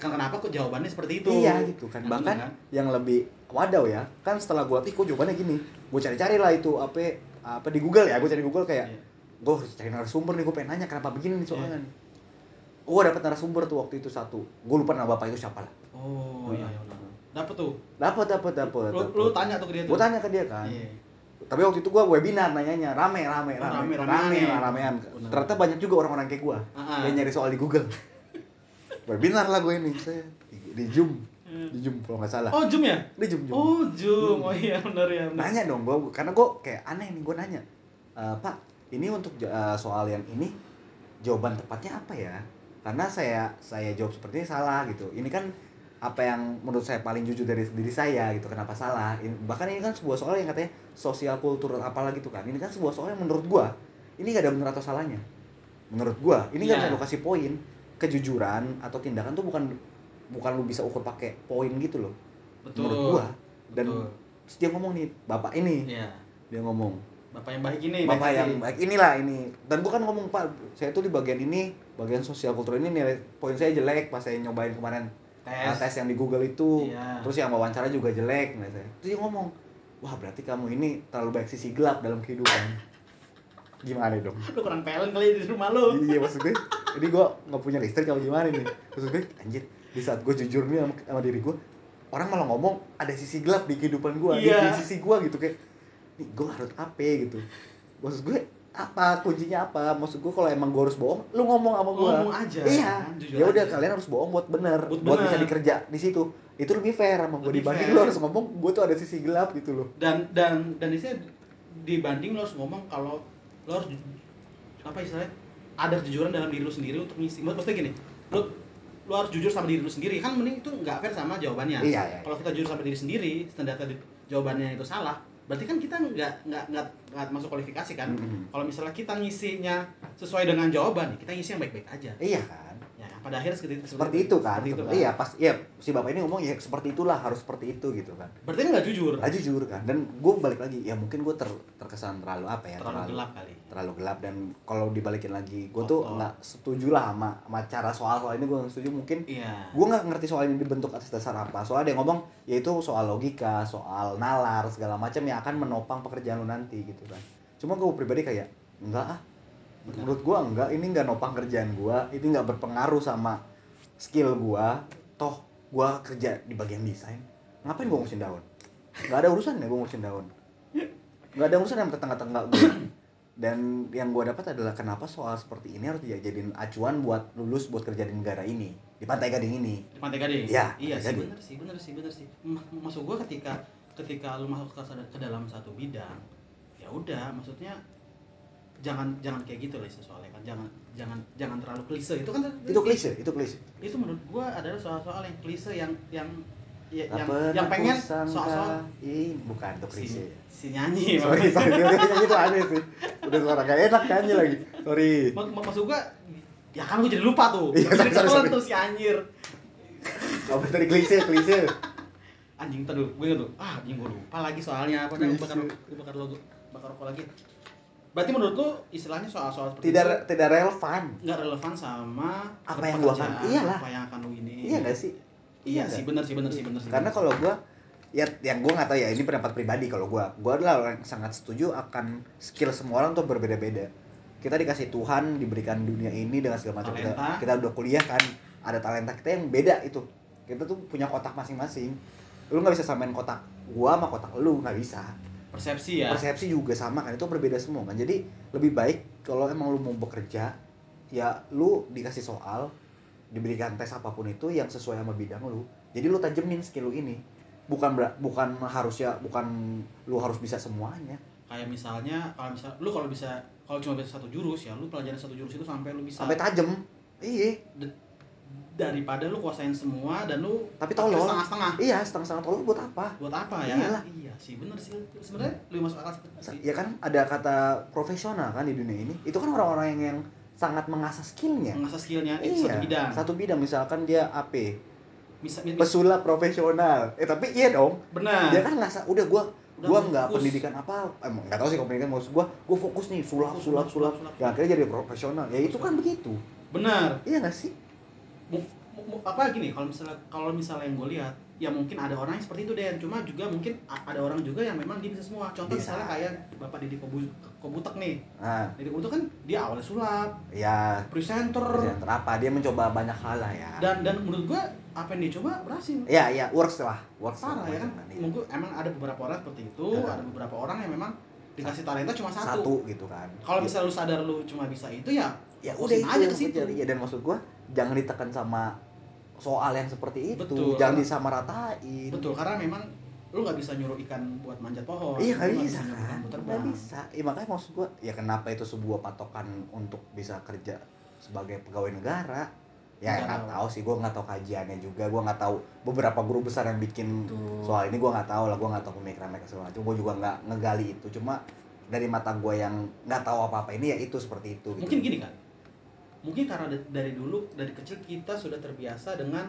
Speaker 2: kenapa kok jawabannya seperti itu?
Speaker 1: Iya gitu kan.
Speaker 2: Nah,
Speaker 1: bahkan
Speaker 2: kan?
Speaker 1: yang lebih wadaw ya kan setelah gue kok jawabannya gini? Gue cari cari lah itu apa apa di Google ya. Gue cari Google kayak
Speaker 2: Iya.
Speaker 1: gue harus cari narasumber nih gue pengen nanya kenapa begini nih soalnya nih. Gue dapet narasumber tuh waktu itu satu. Gue lupa nama bapak itu siapa lah.
Speaker 2: Oh iya iya dapat tuh?
Speaker 1: Dapat dapat dapat
Speaker 2: lu, lu tanya tuh ke dia tuh?
Speaker 1: Gue tanya ke dia kan.
Speaker 2: Iya.
Speaker 1: Tapi waktu itu gue webinar nanyanya rame rame
Speaker 2: Oh,
Speaker 1: rame.
Speaker 2: rame,
Speaker 1: rame.
Speaker 2: Ramean ya.
Speaker 1: lah, ramean
Speaker 2: Benar.
Speaker 1: ternyata banyak juga orang-orang kayak gue
Speaker 2: Ah, ah.
Speaker 1: yang nyari soal di Google. Webinar lah gue ini saya di, Zoom. Di Zoom kalau nggak salah.
Speaker 2: Oh zoom ya?
Speaker 1: Di Zoom Zoom.
Speaker 2: Oh zoom.
Speaker 1: Hmm.
Speaker 2: oh iya benar ya benar.
Speaker 1: Nanya dong gue karena gue kayak aneh nih gue nanya "E, Pak ini untuk eh, soal yang ini jawaban tepatnya apa ya? Karena saya saya jawab seperti ini salah gitu. Ini kan apa yang menurut saya paling jujur dari diri saya gitu kenapa salah. Ini- bahkan ini kan sebuah soal yang katanya sosial kultur apalah gitu kan ini kan sebuah soal yang menurut gue ini gak ada benar atau salahnya. Menurut gue ini nggak
Speaker 2: Iya.
Speaker 1: bisa lo kasih poin. Kejujuran atau tindakan tuh bukan bukan lu bisa ukur pakai poin gitu loh.
Speaker 2: Betul.
Speaker 1: Menurut gua. Dan
Speaker 2: Betul.
Speaker 1: terus dia ngomong nih bapak ini.
Speaker 2: Iya.
Speaker 1: Dia ngomong.
Speaker 2: Bapak yang baik ini
Speaker 1: bapak
Speaker 2: baik
Speaker 1: yang
Speaker 2: hati.
Speaker 1: baik inilah ini. Dan gua kan ngomong pak saya tuh di bagian ini bagian sosial kultur ini nilai poin saya jelek pas saya nyobain kemarin
Speaker 2: tes.
Speaker 1: Tes yang di Google itu.
Speaker 2: Iya.
Speaker 1: terus yang wawancara juga jelek saya terus dia ngomong wah berarti kamu ini terlalu banyak sisi gelap dalam kehidupan. Gimana dong?
Speaker 2: Lu kurang talent kali di rumah lu.
Speaker 1: Iya maksud gue jadi gue nggak punya listrik kalau gimana nih? Maksud gue anjir di saat gue jujur nih sama, sama diri gue orang malah ngomong ada sisi gelap di kehidupan gue di,
Speaker 2: Iya.
Speaker 1: di sisi gue gitu kayak nih gue harus apa gitu? Maksud gue apa kuncinya apa? Maksud gue kalau emang gue harus bohong lu ngomong sama gue
Speaker 2: Ngomong aja,
Speaker 1: iya. ya udah kalian harus bohong buat bener
Speaker 2: Buat
Speaker 1: buat, bisa
Speaker 2: bener.
Speaker 1: dikerja di situ. Itu lebih fair sama gue dibanding
Speaker 2: fair.
Speaker 1: lu harus ngomong gue tuh ada sisi gelap gitu loh.
Speaker 2: Dan dan dan isinya dibanding lo harus ngomong kalau lo harus apa istilahnya? Ada kejujuran dalam diri lo sendiri untuk ngisi. Maksudnya gini lo lo harus jujur sama diri lo sendiri. Kan mending itu nggak fair sama jawabannya.
Speaker 1: Iya, iya.
Speaker 2: kalau kita jujur sama diri sendiri ternyata di- jawabannya itu salah berarti kan kita nggak nggak nggak nggak masuk kualifikasi kan?
Speaker 1: Mm-mm.
Speaker 2: kalau misalnya kita ngisinya sesuai dengan jawaban kita ngisi yang baik-baik aja.
Speaker 1: Iya kan
Speaker 2: pada akhirnya seperti,
Speaker 1: seperti itu kan
Speaker 2: seperti itu. kan.
Speaker 1: iya pas iya si bapak ini ngomong ya seperti itulah harus seperti itu gitu kan.
Speaker 2: Berarti kan nggak jujur?
Speaker 1: Lah jujur kan. Dan gue balik lagi ya mungkin gue ter, terkesan terlalu apa ya
Speaker 2: terlalu gelap kali.
Speaker 1: terlalu gelap. Dan kalau dibalikin lagi gue tuh
Speaker 2: Kotor.
Speaker 1: nggak setuju lah sama, sama cara soal soal ini gue nggak setuju. Mungkin
Speaker 2: iya.
Speaker 1: gue nggak ngerti soal ini dibentuk atas dasar apa. Soalnya dia ngomong yaitu soal logika soal nalar segala macam yang akan menopang pekerjaan lu nanti gitu kan. Cuma gue pribadi kayak enggak ah. Menurut gue enggak ini nggak nopang kerjaan gue ini nggak berpengaruh sama skill gue toh gue kerja di bagian desain. Ngapain gue ngurusin daun? Nggak ada urusan ya gue ngurusin daun. Nggak ada urusan sama tetangga-tetangga gue dan yang gue dapat adalah kenapa soal seperti ini harus dijadiin acuan buat lulus buat kerja di negara ini? Di Pantai Gading ini.
Speaker 2: Di Pantai Gading.
Speaker 1: Iya,
Speaker 2: iya
Speaker 1: Pantai
Speaker 2: sih bener sih, bener sih, bener sih. Ma- Maksud gua ketika ketika lu masuk ke, ke dalam satu bidang, ya udah, maksudnya jangan jangan kayak gitu lah soalnya kan. Jangan jangan jangan terlalu klise. Itu kan
Speaker 1: itu klise itu klise.
Speaker 2: Itu menurut gua adalah soal-soal yang klise yang yang ya, yang yang pengen soal-soal
Speaker 1: Ih, bukan itu
Speaker 2: si,
Speaker 1: klise.
Speaker 2: si nyanyi
Speaker 1: sorry sorry itu nyanyi itu aneh sih. Udah suara gak enak nyanyi lagi. Sorry.
Speaker 2: Mak mak- maksud gua ya kan gua jadi lupa tuh.
Speaker 1: Iya,
Speaker 2: jadi
Speaker 1: sorry,
Speaker 2: tuh si anjir.
Speaker 1: Apa tadi klise klise.
Speaker 2: Anjing tadi gue tuh ah anjing gue lupa lagi soalnya. Apa
Speaker 1: Klise.
Speaker 2: bakar gue bakar logo bakar rokok lagi berarti menurut lu istilahnya soal-soal seperti
Speaker 1: tidak
Speaker 2: itu
Speaker 1: tidak relevan.
Speaker 2: Nggak relevan sama
Speaker 1: Apa yang gua akan- iyalah.
Speaker 2: apa yang akan lu ini.
Speaker 1: Iya gak sih?
Speaker 2: Iya
Speaker 1: nggak?
Speaker 2: sih bener sih bener sih bener sih
Speaker 1: karena kalau gua ya yang gua nggak tahu ya ini pendapat pribadi. Kalau gua gua adalah orang yang sangat setuju akan skill semua orang tuh berbeda-beda. Kita dikasih Tuhan diberikan dunia ini dengan segala macam. Kita, kita udah kuliah kan ada talenta kita yang beda itu. Kita tuh punya kotak masing-masing. Lu nggak bisa samain kotak gua sama kotak lu nggak bisa
Speaker 2: persepsi ya.
Speaker 1: Persepsi juga sama kan itu berbeda semua kan. Jadi lebih baik kalau emang lu mau bekerja ya lu dikasih soal diberikan tes apa pun itu yang sesuai sama bidang lu jadi lu tajemin skill lu ini. Bukan bukan harus ya bukan lu harus bisa semuanya.
Speaker 2: Kayak misalnya kalau misal lu kalau bisa kalau cuma bisa satu jurus ya lu pelajarin satu jurus itu sampai lu bisa
Speaker 1: sampai tajem iya
Speaker 2: daripada lu kuasain semua dan lu
Speaker 1: Tapi tolol.
Speaker 2: setengah-setengah.
Speaker 1: Iya setengah-setengah tolong buat apa?
Speaker 2: Buat apa ya?
Speaker 1: Iyalah.
Speaker 2: iya sih bener sih. Sebenarnya lu masuk akal sih.
Speaker 1: Ya kan ada kata profesional kan di dunia ini. Itu kan orang-orang yang, yang sangat mengasah skillnya.
Speaker 2: Mengasah skillnya
Speaker 1: iya
Speaker 2: satu bidang.
Speaker 1: satu bidang. Misalkan dia AP
Speaker 2: bisa mis-
Speaker 1: pesulap profesional. Eh tapi iya dong.
Speaker 2: Benar
Speaker 1: dia kan nggak sa- udah gua
Speaker 2: Udah
Speaker 1: gua nggak pendidikan apa emang nggak tahu sih kalau pendidikan maksud gua. Gua fokus nih sulap sulap
Speaker 2: sulap,
Speaker 1: sulap
Speaker 2: sulap,
Speaker 1: dan akhirnya jadi profesional. Ya itu kan begitu.
Speaker 2: Benar
Speaker 1: iya nggak sih
Speaker 2: apa gini kalau misalnya kalau misalnya yang gue lihat ya mungkin ada orang yang seperti itu deh cuma juga mungkin ada orang juga yang memang dia bisa semua. Contoh
Speaker 1: Bisa.
Speaker 2: misalnya kayak bapak Didi Kobu- Kobutek nih.
Speaker 1: Nah
Speaker 2: Didi Kobutek kan dia awalnya sulap
Speaker 1: ya
Speaker 2: presenter.
Speaker 1: Presenter apa? Dia mencoba banyak hal lah ya.
Speaker 2: Dan dan menurut gue apa yang dia coba berhasil.
Speaker 1: Ya ya works lah. Works
Speaker 2: parah
Speaker 1: lah,
Speaker 2: ya kan?
Speaker 1: Iya.
Speaker 2: mungkin emang ada beberapa orang seperti itu
Speaker 1: Nah.
Speaker 2: ada beberapa orang yang memang dikasih talenta cuma
Speaker 1: satu,
Speaker 2: satu,
Speaker 1: gitu kan.
Speaker 2: Kalau
Speaker 1: Ya-
Speaker 2: misalnya lu sadar lu cuma bisa itu ya
Speaker 1: ya udah itu
Speaker 2: aja ke situ.
Speaker 1: Iya, dan maksud gua jangan ditekan sama soal yang seperti itu.
Speaker 2: Betul,
Speaker 1: jangan
Speaker 2: karena-
Speaker 1: disamaratain.
Speaker 2: Betul karena memang lu nggak bisa nyuruh ikan buat manjat pohon.
Speaker 1: Iya nggak bisa kan, nggak bisa. Iya makanya maksud gua, ya kenapa itu sebuah patokan untuk bisa kerja sebagai pegawai negara? Ya nggak tahu. sih, gua nggak tahu kajiannya juga, gua nggak tahu beberapa guru besar yang bikin
Speaker 2: Betul.
Speaker 1: soal ini gua nggak tahu lah, gua nggak tahu pemikiran mereka segala macam, gua juga nggak ngegali itu, cuma dari mata gua yang nggak tahu apa apa ini ya itu seperti itu. Gitu.
Speaker 2: mungkin gini kan mungkin karena da- dari dulu dari kecil kita sudah terbiasa dengan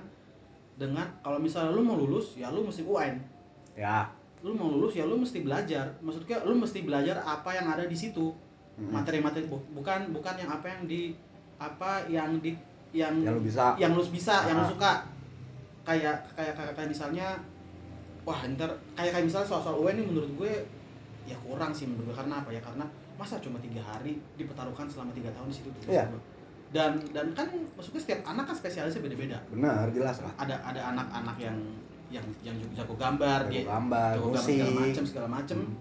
Speaker 2: dengan kalau misalnya lu mau lulus ya lu mesti UN
Speaker 1: Ya.
Speaker 2: lu mau lulus ya lu mesti belajar maksudnya lu mesti belajar apa yang ada di situ materi-materi bu- bukan bukan yang apa yang di apa yang di yang
Speaker 1: Yang lu bisa.
Speaker 2: yang lu bisa yang lu
Speaker 1: Ah.
Speaker 2: suka kayak kayak kayak, kayak misalnya wah ntar kayak kayak misalnya soal-soal UN ini menurut gue ya kurang sih menurut gue karena apa ya karena masa cuma tiga hari dipertaruhkan selama tiga tahun di situ tuh maksud
Speaker 1: Iya.
Speaker 2: gue. Dan dan kan maksudnya setiap anak kan spesialisnya beda-beda
Speaker 1: Benar, jelas lah.
Speaker 2: ada ada anak-anak yang yang yang jago gambar
Speaker 1: Jago
Speaker 2: dia
Speaker 1: gambar,
Speaker 2: jago gambar
Speaker 1: musik.
Speaker 2: segala macam segala macam
Speaker 1: Hmm.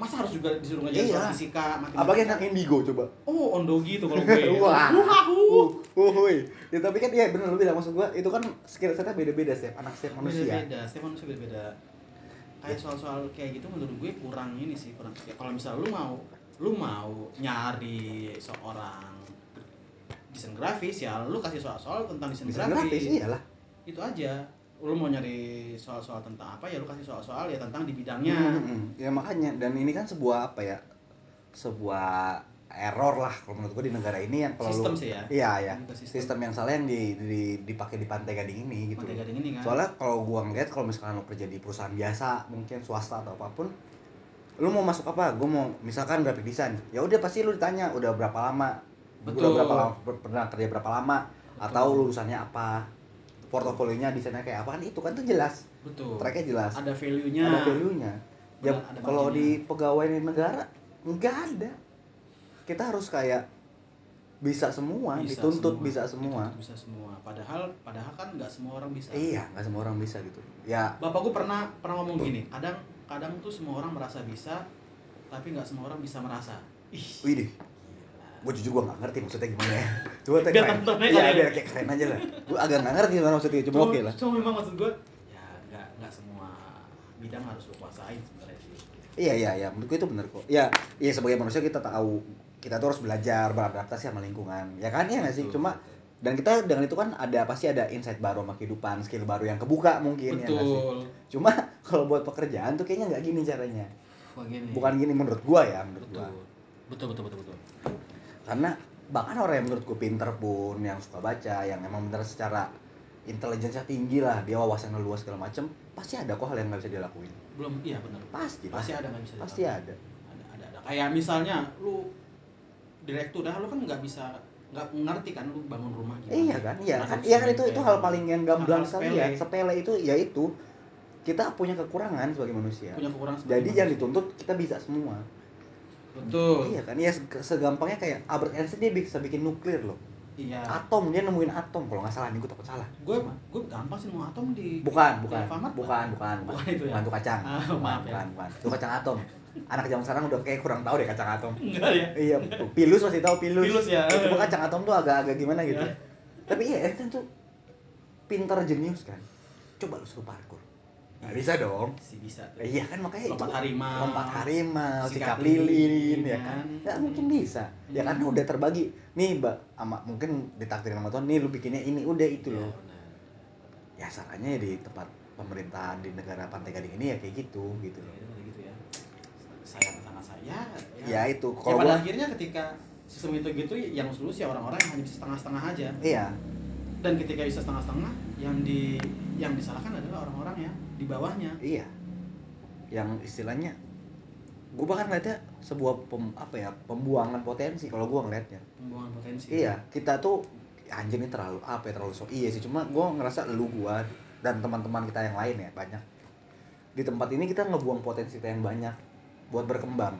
Speaker 2: masa harus juga disuruh ngajarin
Speaker 1: Iya.
Speaker 2: fisika matematika
Speaker 1: Apalagi anak indigo coba.
Speaker 2: oh ondogi tuh kalau gue
Speaker 1: Wah.
Speaker 2: Wahu.
Speaker 1: Uh, uh, hui. Ya tapi kan iya benar lu bilang maksud gua itu kan skill setnya beda-beda setiap anak setiap manusia.
Speaker 2: beda-beda setiap manusia beda-beda kayak soal-soal kayak gitu menurut gue kurang ini sih kurang ya, kalau misalnya lu mau lu mau nyari seorang desain grafis ya lu kasih soal-soal tentang desain grafis,
Speaker 1: grafis iyalah.
Speaker 2: itu aja lu mau nyari soal-soal tentang apa ya lu kasih soal-soal ya tentang di bidangnya
Speaker 1: Hmm, hmm, hmm. Ya makanya dan ini kan sebuah apa ya? Sebuah error lah kalau menurut gua di negara ini yang kalau
Speaker 2: Sistem
Speaker 1: lu-
Speaker 2: sih ya.
Speaker 1: Iya, ya.
Speaker 2: Sistem.
Speaker 1: Sistem yang salah yang di, di- dipakai di Pantai Gading ini gitu.
Speaker 2: Pantai Gading ini kan
Speaker 1: Soalnya kalau gua ngeliat kalau misalkan lu kerja di perusahaan biasa, mungkin swasta atau apa pun, lu mau masuk apa? Gua mau misalkan graphic design. Ya udah pasti lu ditanya udah berapa lama?
Speaker 2: Betul.
Speaker 1: berapa lama pernah kerja berapa lama?
Speaker 2: Betul.
Speaker 1: Atau lulusannya apa? Portofolionya desainnya kayak apa kan itu kan tuh jelas.
Speaker 2: betul
Speaker 1: Tracknya jelas.
Speaker 2: ada value-nya
Speaker 1: Ada value-nya. Ya
Speaker 2: Benar, ada
Speaker 1: kalau di pegawai negara nggak ada. Kita harus kayak bisa semua,
Speaker 2: Bisa
Speaker 1: dituntut
Speaker 2: semua.
Speaker 1: bisa semua.
Speaker 2: Dituntut bisa semua padahal padahal kan nggak semua orang bisa
Speaker 1: Iya, nggak semua orang bisa gitu. Ya,
Speaker 2: bapak gue pernah pernah ngomong gini kadang kadang tuh semua orang merasa bisa tapi nggak semua orang bisa merasa ih
Speaker 1: wih deh. Gue jujur gue nggak ngerti maksudnya gimana ya. Coba teh
Speaker 2: Biar
Speaker 1: keren. Iya,
Speaker 2: ya.
Speaker 1: biar kayak keren aja lah. Gue agak nggak ngerti gimana maksudnya, cuma oke lah.
Speaker 2: cuma memang maksud gue ya nggak nggak semua bidang harus lo kuasain sebenarnya sih
Speaker 1: Iya iya iya, menurutku itu bener kok. Ya, iya sebagai manusia kita tahu kita tuh harus belajar beradaptasi sama lingkungan. Ya kan ya nggak sih?
Speaker 2: Betul.
Speaker 1: Cuma dan kita dengan itu kan ada pasti ada insight baru sama kehidupan, skill baru yang kebuka mungkin ya nggak sih?
Speaker 2: betul
Speaker 1: Cuma kalau buat pekerjaan tuh kayaknya nggak gini caranya.
Speaker 2: Wah, gini.
Speaker 1: Bukan gini menurut gua ya, menurut
Speaker 2: betul
Speaker 1: gua.
Speaker 2: betul betul betul betul
Speaker 1: Karena bahkan orang yang menurut gua pinter pun yang suka baca, yang emang bener secara intelijensinya tinggi lah, dia wawasannya luas segala macem, pasti ada kok hal yang nggak bisa dia lakuin.
Speaker 2: belum iya benar
Speaker 1: Pasti
Speaker 2: pasti ada nggak bisa
Speaker 1: Pasti ada.
Speaker 2: ada ada ada kayak misalnya lu direktur dah lu kan nggak bisa nggak ngerti kan lu bangun rumah gimana
Speaker 1: Iya kan, iya kan, iya kan itu itu hal paling yang gamblang sekali ya. Sepele itu ya itu kita punya kekurangan sebagai manusia.
Speaker 2: punya kekurangan sebagai
Speaker 1: Jadi
Speaker 2: manusia.
Speaker 1: dituntut kita bisa semua.
Speaker 2: Betul
Speaker 1: Iya kan, iya se- segampangnya kayak Albert Einstein dia bisa bikin nuklir loh.
Speaker 2: iya
Speaker 1: Atom dia nemuin atom kalau nggak salah nih gue takut salah.
Speaker 2: gue gue gampang sih mau atom di
Speaker 1: Bukan, bukan,
Speaker 2: di Alfamart,
Speaker 1: bukan, bukan, bukan,
Speaker 2: Bukan itu ya?
Speaker 1: bukan tuh kacang.
Speaker 2: Ah,
Speaker 1: bukan,
Speaker 2: maaf ya.
Speaker 1: bukan, bukan. Itu kacang atom. Anak zaman sekarang udah kayak kurang tahu deh kacang atom.
Speaker 2: enggak ya
Speaker 1: Iya, pilus masih tahu pilus.
Speaker 2: Pilus ya.
Speaker 1: Itu bukan kacang atom tuh agak-agak gimana gitu.
Speaker 2: Ya.
Speaker 1: Tapi iya Einstein tuh pinter jenius kan. Coba lu suruh parkour. Nggak bisa dong.
Speaker 2: sih bisa tuh
Speaker 1: Iya kan makanya
Speaker 2: Lompat
Speaker 1: itu
Speaker 2: harimau.
Speaker 1: lompat harimau,
Speaker 2: Sikap
Speaker 1: sikap lilin,
Speaker 2: lilin,
Speaker 1: ya
Speaker 2: kan.
Speaker 1: kan? Nggak mungkin bisa. Ya
Speaker 2: Hmm.
Speaker 1: karena udah terbagi. Nih, Mbak, ama mungkin ditakdirin sama Tuhan, nih lu bikinnya ini udah itu
Speaker 2: Iya,
Speaker 1: loh.
Speaker 2: benar.
Speaker 1: Ya sarannya ya di tempat pemerintahan di negara Pantai Gading ini ya kayak gitu gitu loh.
Speaker 2: Ya, gitu ya sayang sangat saya
Speaker 1: Ya itu
Speaker 2: ya
Speaker 1: kalau
Speaker 2: pada
Speaker 1: gua
Speaker 2: akhirnya ketika sistem itu gitu yang lulus ya orang-orang hanya setengah-setengah aja
Speaker 1: iya,
Speaker 2: dan ketika bisa setengah-setengah yang di yang disalahkan adalah orang-orang yang di bawahnya.
Speaker 1: Iya. Yang istilahnya gue bahkan ngeliatnya sebuah pem, apa ya pembuangan potensi kalau gue ngeliatnya.
Speaker 2: Pembuangan potensi.
Speaker 1: Iya, kita tuh anjir ini terlalu apa ya terlalu so iya sih cuma gue ngerasa lu gua dan teman-teman kita yang lain ya banyak. Di tempat ini kita ngebuang potensi kita yang banyak buat berkembang.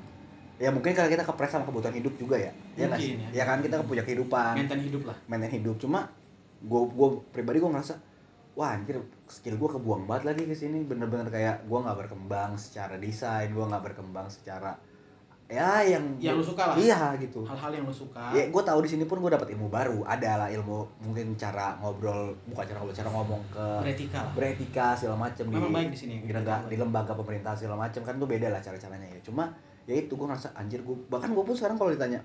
Speaker 1: Ya mungkin karena kita kepres sama kebutuhan hidup juga ya. Ya
Speaker 2: Mungkin,
Speaker 1: ya.
Speaker 2: Ya.
Speaker 1: kan kita punya kehidupan.
Speaker 2: Maintain hidup lah.
Speaker 1: Maintain hidup. Cuma gue gue pribadi gue ngerasa wah anjir skill gue kebuang banget lagi ke sini. Bener-bener kayak gue nggak berkembang secara desain gue nggak berkembang secara ya yang
Speaker 2: Yang lu suka lah.
Speaker 1: iya gitu.
Speaker 2: Hal-hal yang lo suka.
Speaker 1: Ya gue tahu di sini pun gue dapat ilmu baru. Ada lah ilmu mungkin cara ngobrol bukan cara ngobrol cara ngomong ke
Speaker 2: beretika lah.
Speaker 1: beretika segala macem
Speaker 2: Memang baik di sini.
Speaker 1: di, lembaga, di lembaga pemerintah segala macem. Kan tuh beda lah cara caranya ya. Cuma ya itu gue ngerasa anjir gue bahkan gue pun sekarang kalau ditanya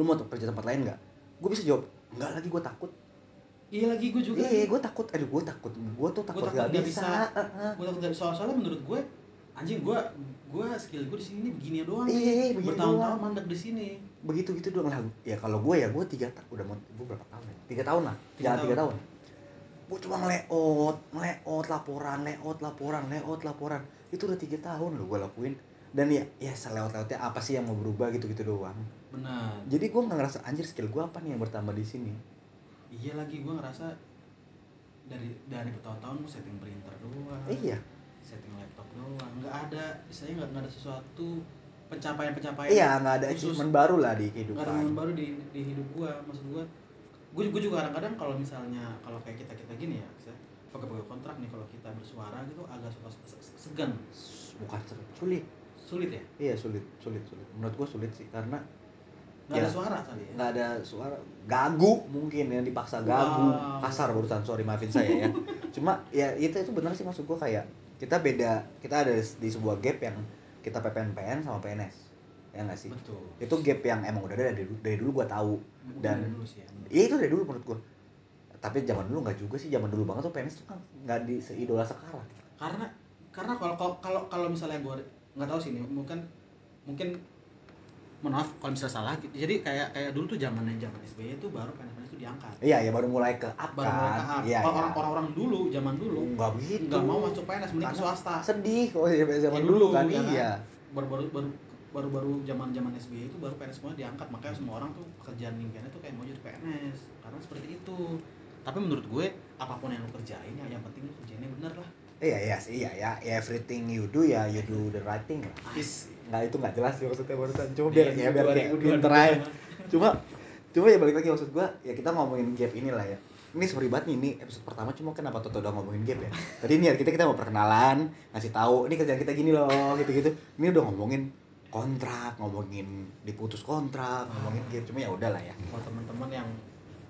Speaker 1: lu mau kerja tempat lain nggak? Gue bisa jawab enggak lagi gue takut
Speaker 2: iya lagi gue juga.
Speaker 1: Iya gue takut. Aduh gue takut. Gue tuh takut,
Speaker 2: takut
Speaker 1: gak bisa,
Speaker 2: gue takut dari soal soalnya menurut gue anjing gue gue skill gue di sini begini doang
Speaker 1: Iya, begini
Speaker 2: bertahun-tahun mandek di sini.
Speaker 1: Begitu gitu doang lah. Ya kalau gue ya gue tiga tahun udah mau gue berapa tahun ya? Tiga tahun lah.
Speaker 2: Tiga
Speaker 1: jangan tiga
Speaker 2: tahun.
Speaker 1: gue cuma ngeleot ngeleot laporan leot laporan leot laporan. Itu udah tiga tahun loh gue lakuin. Dan ya ya selewat lewatnya apa sih yang mau berubah gitu gitu doang.
Speaker 2: Benar.
Speaker 1: Jadi gue nggak ngerasa anjir skill gue apa nih yang bertambah di sini
Speaker 2: iya lagi gue ngerasa dari dari bertahun-tahun gue setting printer doang.
Speaker 1: Iya.
Speaker 2: Setting laptop doang. Nggak ada istilahnya nggak nggak ada sesuatu pencapaian-pencapaian
Speaker 1: iya nggak ada
Speaker 2: khusus.
Speaker 1: achievement baru lah di
Speaker 2: nggak ada
Speaker 1: kehidupan
Speaker 2: momen baru di, di hidup gua. Maksud gua gue gue juga kadang-kadang kalau misalnya kalau kayak kita kita gini ya pakai-pakai kontrak nih kalau kita bersuara gitu agak suka se- se- segan.
Speaker 1: Bukan sulit.
Speaker 2: Sulit ya?
Speaker 1: Iya sulit sulit sulit. Menurut gue sulit sih karena
Speaker 2: nggak ada
Speaker 1: Ya.
Speaker 2: suara kali ya?
Speaker 1: Nggak ada suara. Gagu mungkin yang dipaksa gagu.
Speaker 2: Wow.
Speaker 1: kasar barusan sorry maafin saya ya. Cuma ya itu itu benar sih maksud gua kayak kita beda kita ada di sebuah gap yang kita PPNPN sama PNS ya nggak sih?
Speaker 2: Betul.
Speaker 1: Itu gap yang emang udah ada dari, dari dulu gua tahu. Dan-
Speaker 2: dulu sih ya
Speaker 1: iya itu dari dulu menurut gua. Tapi zaman dulu nggak juga sih. Zaman dulu banget tuh PNS tuh kan nggak di seidola sekarang.
Speaker 2: Karena karena kalau kalau kalau kalau misalnya gue nggak tahu sih nih mungkin mungkin mohon maaf kalau misalnya salah gitu. jadi kayak kayak dulu tuh zamannya zaman SBY itu baru PNS itu diangkat.
Speaker 1: Iya ya baru mulai ke up
Speaker 2: baru mulai ke
Speaker 1: kan
Speaker 2: up.
Speaker 1: iya
Speaker 2: orang
Speaker 1: iya.
Speaker 2: orang dulu zaman dulu
Speaker 1: nggak begitu.
Speaker 2: nggak mau masuk PNS mending ke swasta.
Speaker 1: sedih kalau zaman
Speaker 2: Ya
Speaker 1: dulu, kan
Speaker 2: ya
Speaker 1: iya.
Speaker 2: baru baru baru baru baru zaman zaman SBY itu baru PNS semua diangkat. Makanya semua orang tuh pekerjaan impiannya tuh kayak mau jadi PNS karena seperti itu. Tapi menurut gue apa pun yang lo kerjain ya yang penting lo kerjainnya bener lah
Speaker 1: Iya iya sih iya ya everything you do ya you do the right thing lah.
Speaker 2: Is
Speaker 1: Nggak itu nggak jelas sih maksudnya barusan. Cuma
Speaker 2: Iya,
Speaker 1: biar ya biar kayak pinter aja. Cuma cuma ya balik lagi maksud gua ya kita ngomongin gap inilah ya. Ini sorry banget nih, ini episode pertama cuma kenapa Toto udah ngomongin gap ya. Tadi niat kita kita mau perkenalan, ngasih tahu ini kerjaan kita gini loh gitu-gitu. Ini udah ngomongin kontrak, ngomongin diputus kontrak, ngomongin gap. Cuma ya udahlah ya.
Speaker 2: buat teman-teman yang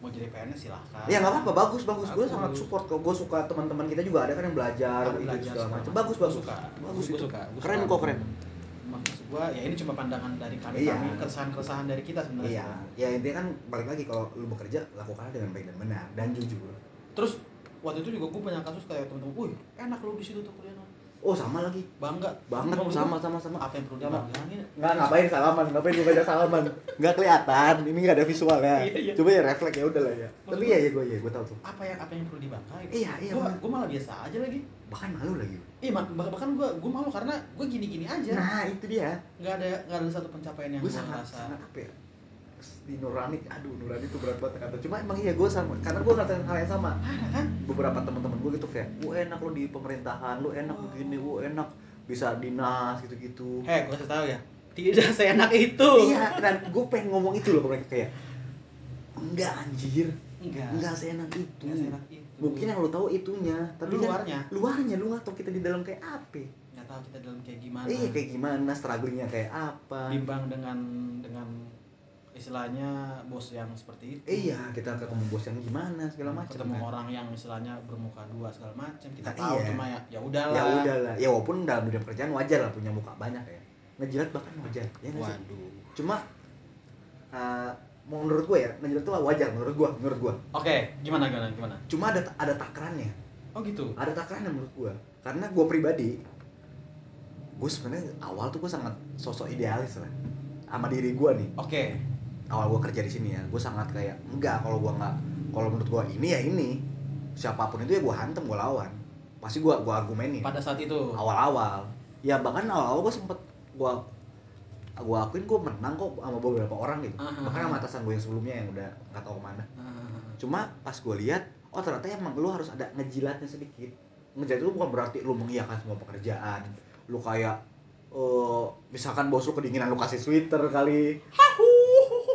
Speaker 2: mau jadi PNS silahkan.
Speaker 1: Ya nggak apa-apa. Bagus bagus. Gue sangat support kok. Gue suka teman-teman kita juga. Ada kan yang belajar gitu
Speaker 2: belajar
Speaker 1: segala macam bagus bagus.
Speaker 2: suka.
Speaker 1: bagus itu.
Speaker 2: suka. Gua
Speaker 1: keren kok keren.
Speaker 2: Maksud gua ya ini cuma pandangan dari kami.
Speaker 1: Iya.
Speaker 2: kami keresahan keresahan dari kita sebenarnya.
Speaker 1: Iya. Ya intinya kan balik lagi kalau lu bekerja lakukanlah dengan baik dan benar dan jujur.
Speaker 2: Terus waktu itu juga gue banyak kasus kayak temen-temen, wih enak lu di situ tuh kuliah no."
Speaker 1: Oh sama lagi.
Speaker 2: Bangga.
Speaker 1: Banget.
Speaker 2: Menurut
Speaker 1: sama sama sama.
Speaker 2: Apa yang perlu dibanggain?
Speaker 1: Nggak ngapain salaman? Ngapain lu ngajak salaman? Nggak kelihatan. Ini nggak ada visualnya
Speaker 2: Iya, iya.
Speaker 1: coba ya refleks ya udah lah ya.
Speaker 2: Maksud
Speaker 1: tapi
Speaker 2: gua-
Speaker 1: ya ya gue ya gue tahu tuh.
Speaker 2: Apa yang apa yang perlu dibanggain?
Speaker 1: Iya iya
Speaker 2: gua,
Speaker 1: bener.
Speaker 2: gua malah biasa aja lagi.
Speaker 1: Bahkan malu lagi.
Speaker 2: Iya bah- bahkan gua gua malu karena gua gini gini aja.
Speaker 1: Nah itu dia.
Speaker 2: Nggak ada nggak ada satu pencapaian yang
Speaker 1: gue sangat
Speaker 2: rasa.
Speaker 1: sangat apa ya di nurani aduh nurani itu berat banget kata. Cuma emang iya gue sama karena gue ngerasain hal yang sama.
Speaker 2: Ada kan?
Speaker 1: Beberapa teman-teman gue gitu kayak lu enak lo di pemerintahan lu enak begini lu enak bisa dinas gitu-gitu.
Speaker 2: Heh gua kasih tahu ya tidak seenak itu.
Speaker 1: Iya dan gue pengen ngomong itu loh ke mereka kayak enggak anjir.
Speaker 2: Enggak.
Speaker 1: Enggak seenak itu.
Speaker 2: Enggak seenak itu.
Speaker 1: Mungkin yang lo tahu itunya tapi kan
Speaker 2: luarnya.
Speaker 1: luarnya lu nggak tahu kita di dalam kayak apa?
Speaker 2: Nggak tahu kita dalam kayak gimana.
Speaker 1: Iya kayak gimana strugglingnya kayak apa.
Speaker 2: Bimbang dengan dengan istilahnya bos yang seperti itu.
Speaker 1: Iya kita ketemu bos yang gimana segala macam
Speaker 2: ketemu
Speaker 1: kan.
Speaker 2: orang yang istilahnya bermuka dua segala macam kita
Speaker 1: Nah,
Speaker 2: tahu
Speaker 1: iya.
Speaker 2: cuma ya ya udahlah.
Speaker 1: Ya udahlah. Ya walaupun dalam dunia pekerjaan wajar lah punya muka banyak ya. Ngejilat bahkan wajar ya sih?
Speaker 2: Waduh.
Speaker 1: Cuma uh, menurut gue ya ngejilat tuh wajar menurut gue menurut gue
Speaker 2: oke gimana gimana gimana?
Speaker 1: Cuma ada ada takarannya.
Speaker 2: Oh gitu?
Speaker 1: Ada takarannya menurut gue karena gue pribadi gue sebenarnya awal tuh gue sangat sosok idealis lah sama diri gue nih.
Speaker 2: Oke
Speaker 1: awal gue kerja di sini ya gue sangat kayak enggak kalau gue nggak kalau menurut gue ini ya ini. Siapa pun itu ya gue hantem gue lawan. Pasti gue gue argumenin.
Speaker 2: Pada saat itu.
Speaker 1: Awal-awal. Ya bahkan awal-awal gue sempet gue gue akuin gue menang kok sama beberapa orang gitu.
Speaker 2: Ah,
Speaker 1: bahkan
Speaker 2: ah.
Speaker 1: sama atasan gue yang sebelumnya yang udah nggak tahu ke mana.
Speaker 2: Ah,
Speaker 1: cuma pas gue lihat oh ternyata emang lu harus ada ngejilatnya sedikit. Ngejilat itu bukan berarti lu mengiyakan semua pekerjaan. Lu kayak eh misalkan bos lu kedinginan lu kasih sweater kali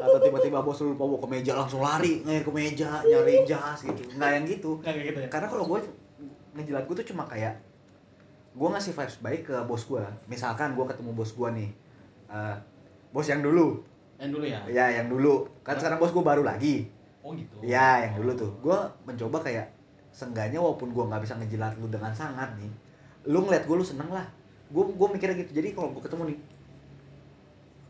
Speaker 1: atau tiba-tiba bos lu lupa bawa ke meja langsung lari nge ke meja nyari jas gitu. Nggak yang gitu.
Speaker 2: Nggak kayak gitu ya?
Speaker 1: Karena kalau gue ngejilat gue tuh cuma kayak gue ngasih vibes baik ke bos gue misalkan gue ketemu bos gue nih eh, bos yang dulu.
Speaker 2: Yang dulu ya?
Speaker 1: Ya yang dulu. Kan sekarang bos gue baru lagi.
Speaker 2: Oh gitu.
Speaker 1: Ya yang dulu tuh. Gue mencoba kayak sengganya walaupun gue nggak bisa ngejilat lu dengan sangat nih lu ngeliat gue lu seneng lah. Gue gue mikirnya gitu. Jadi kalau gue ketemu nih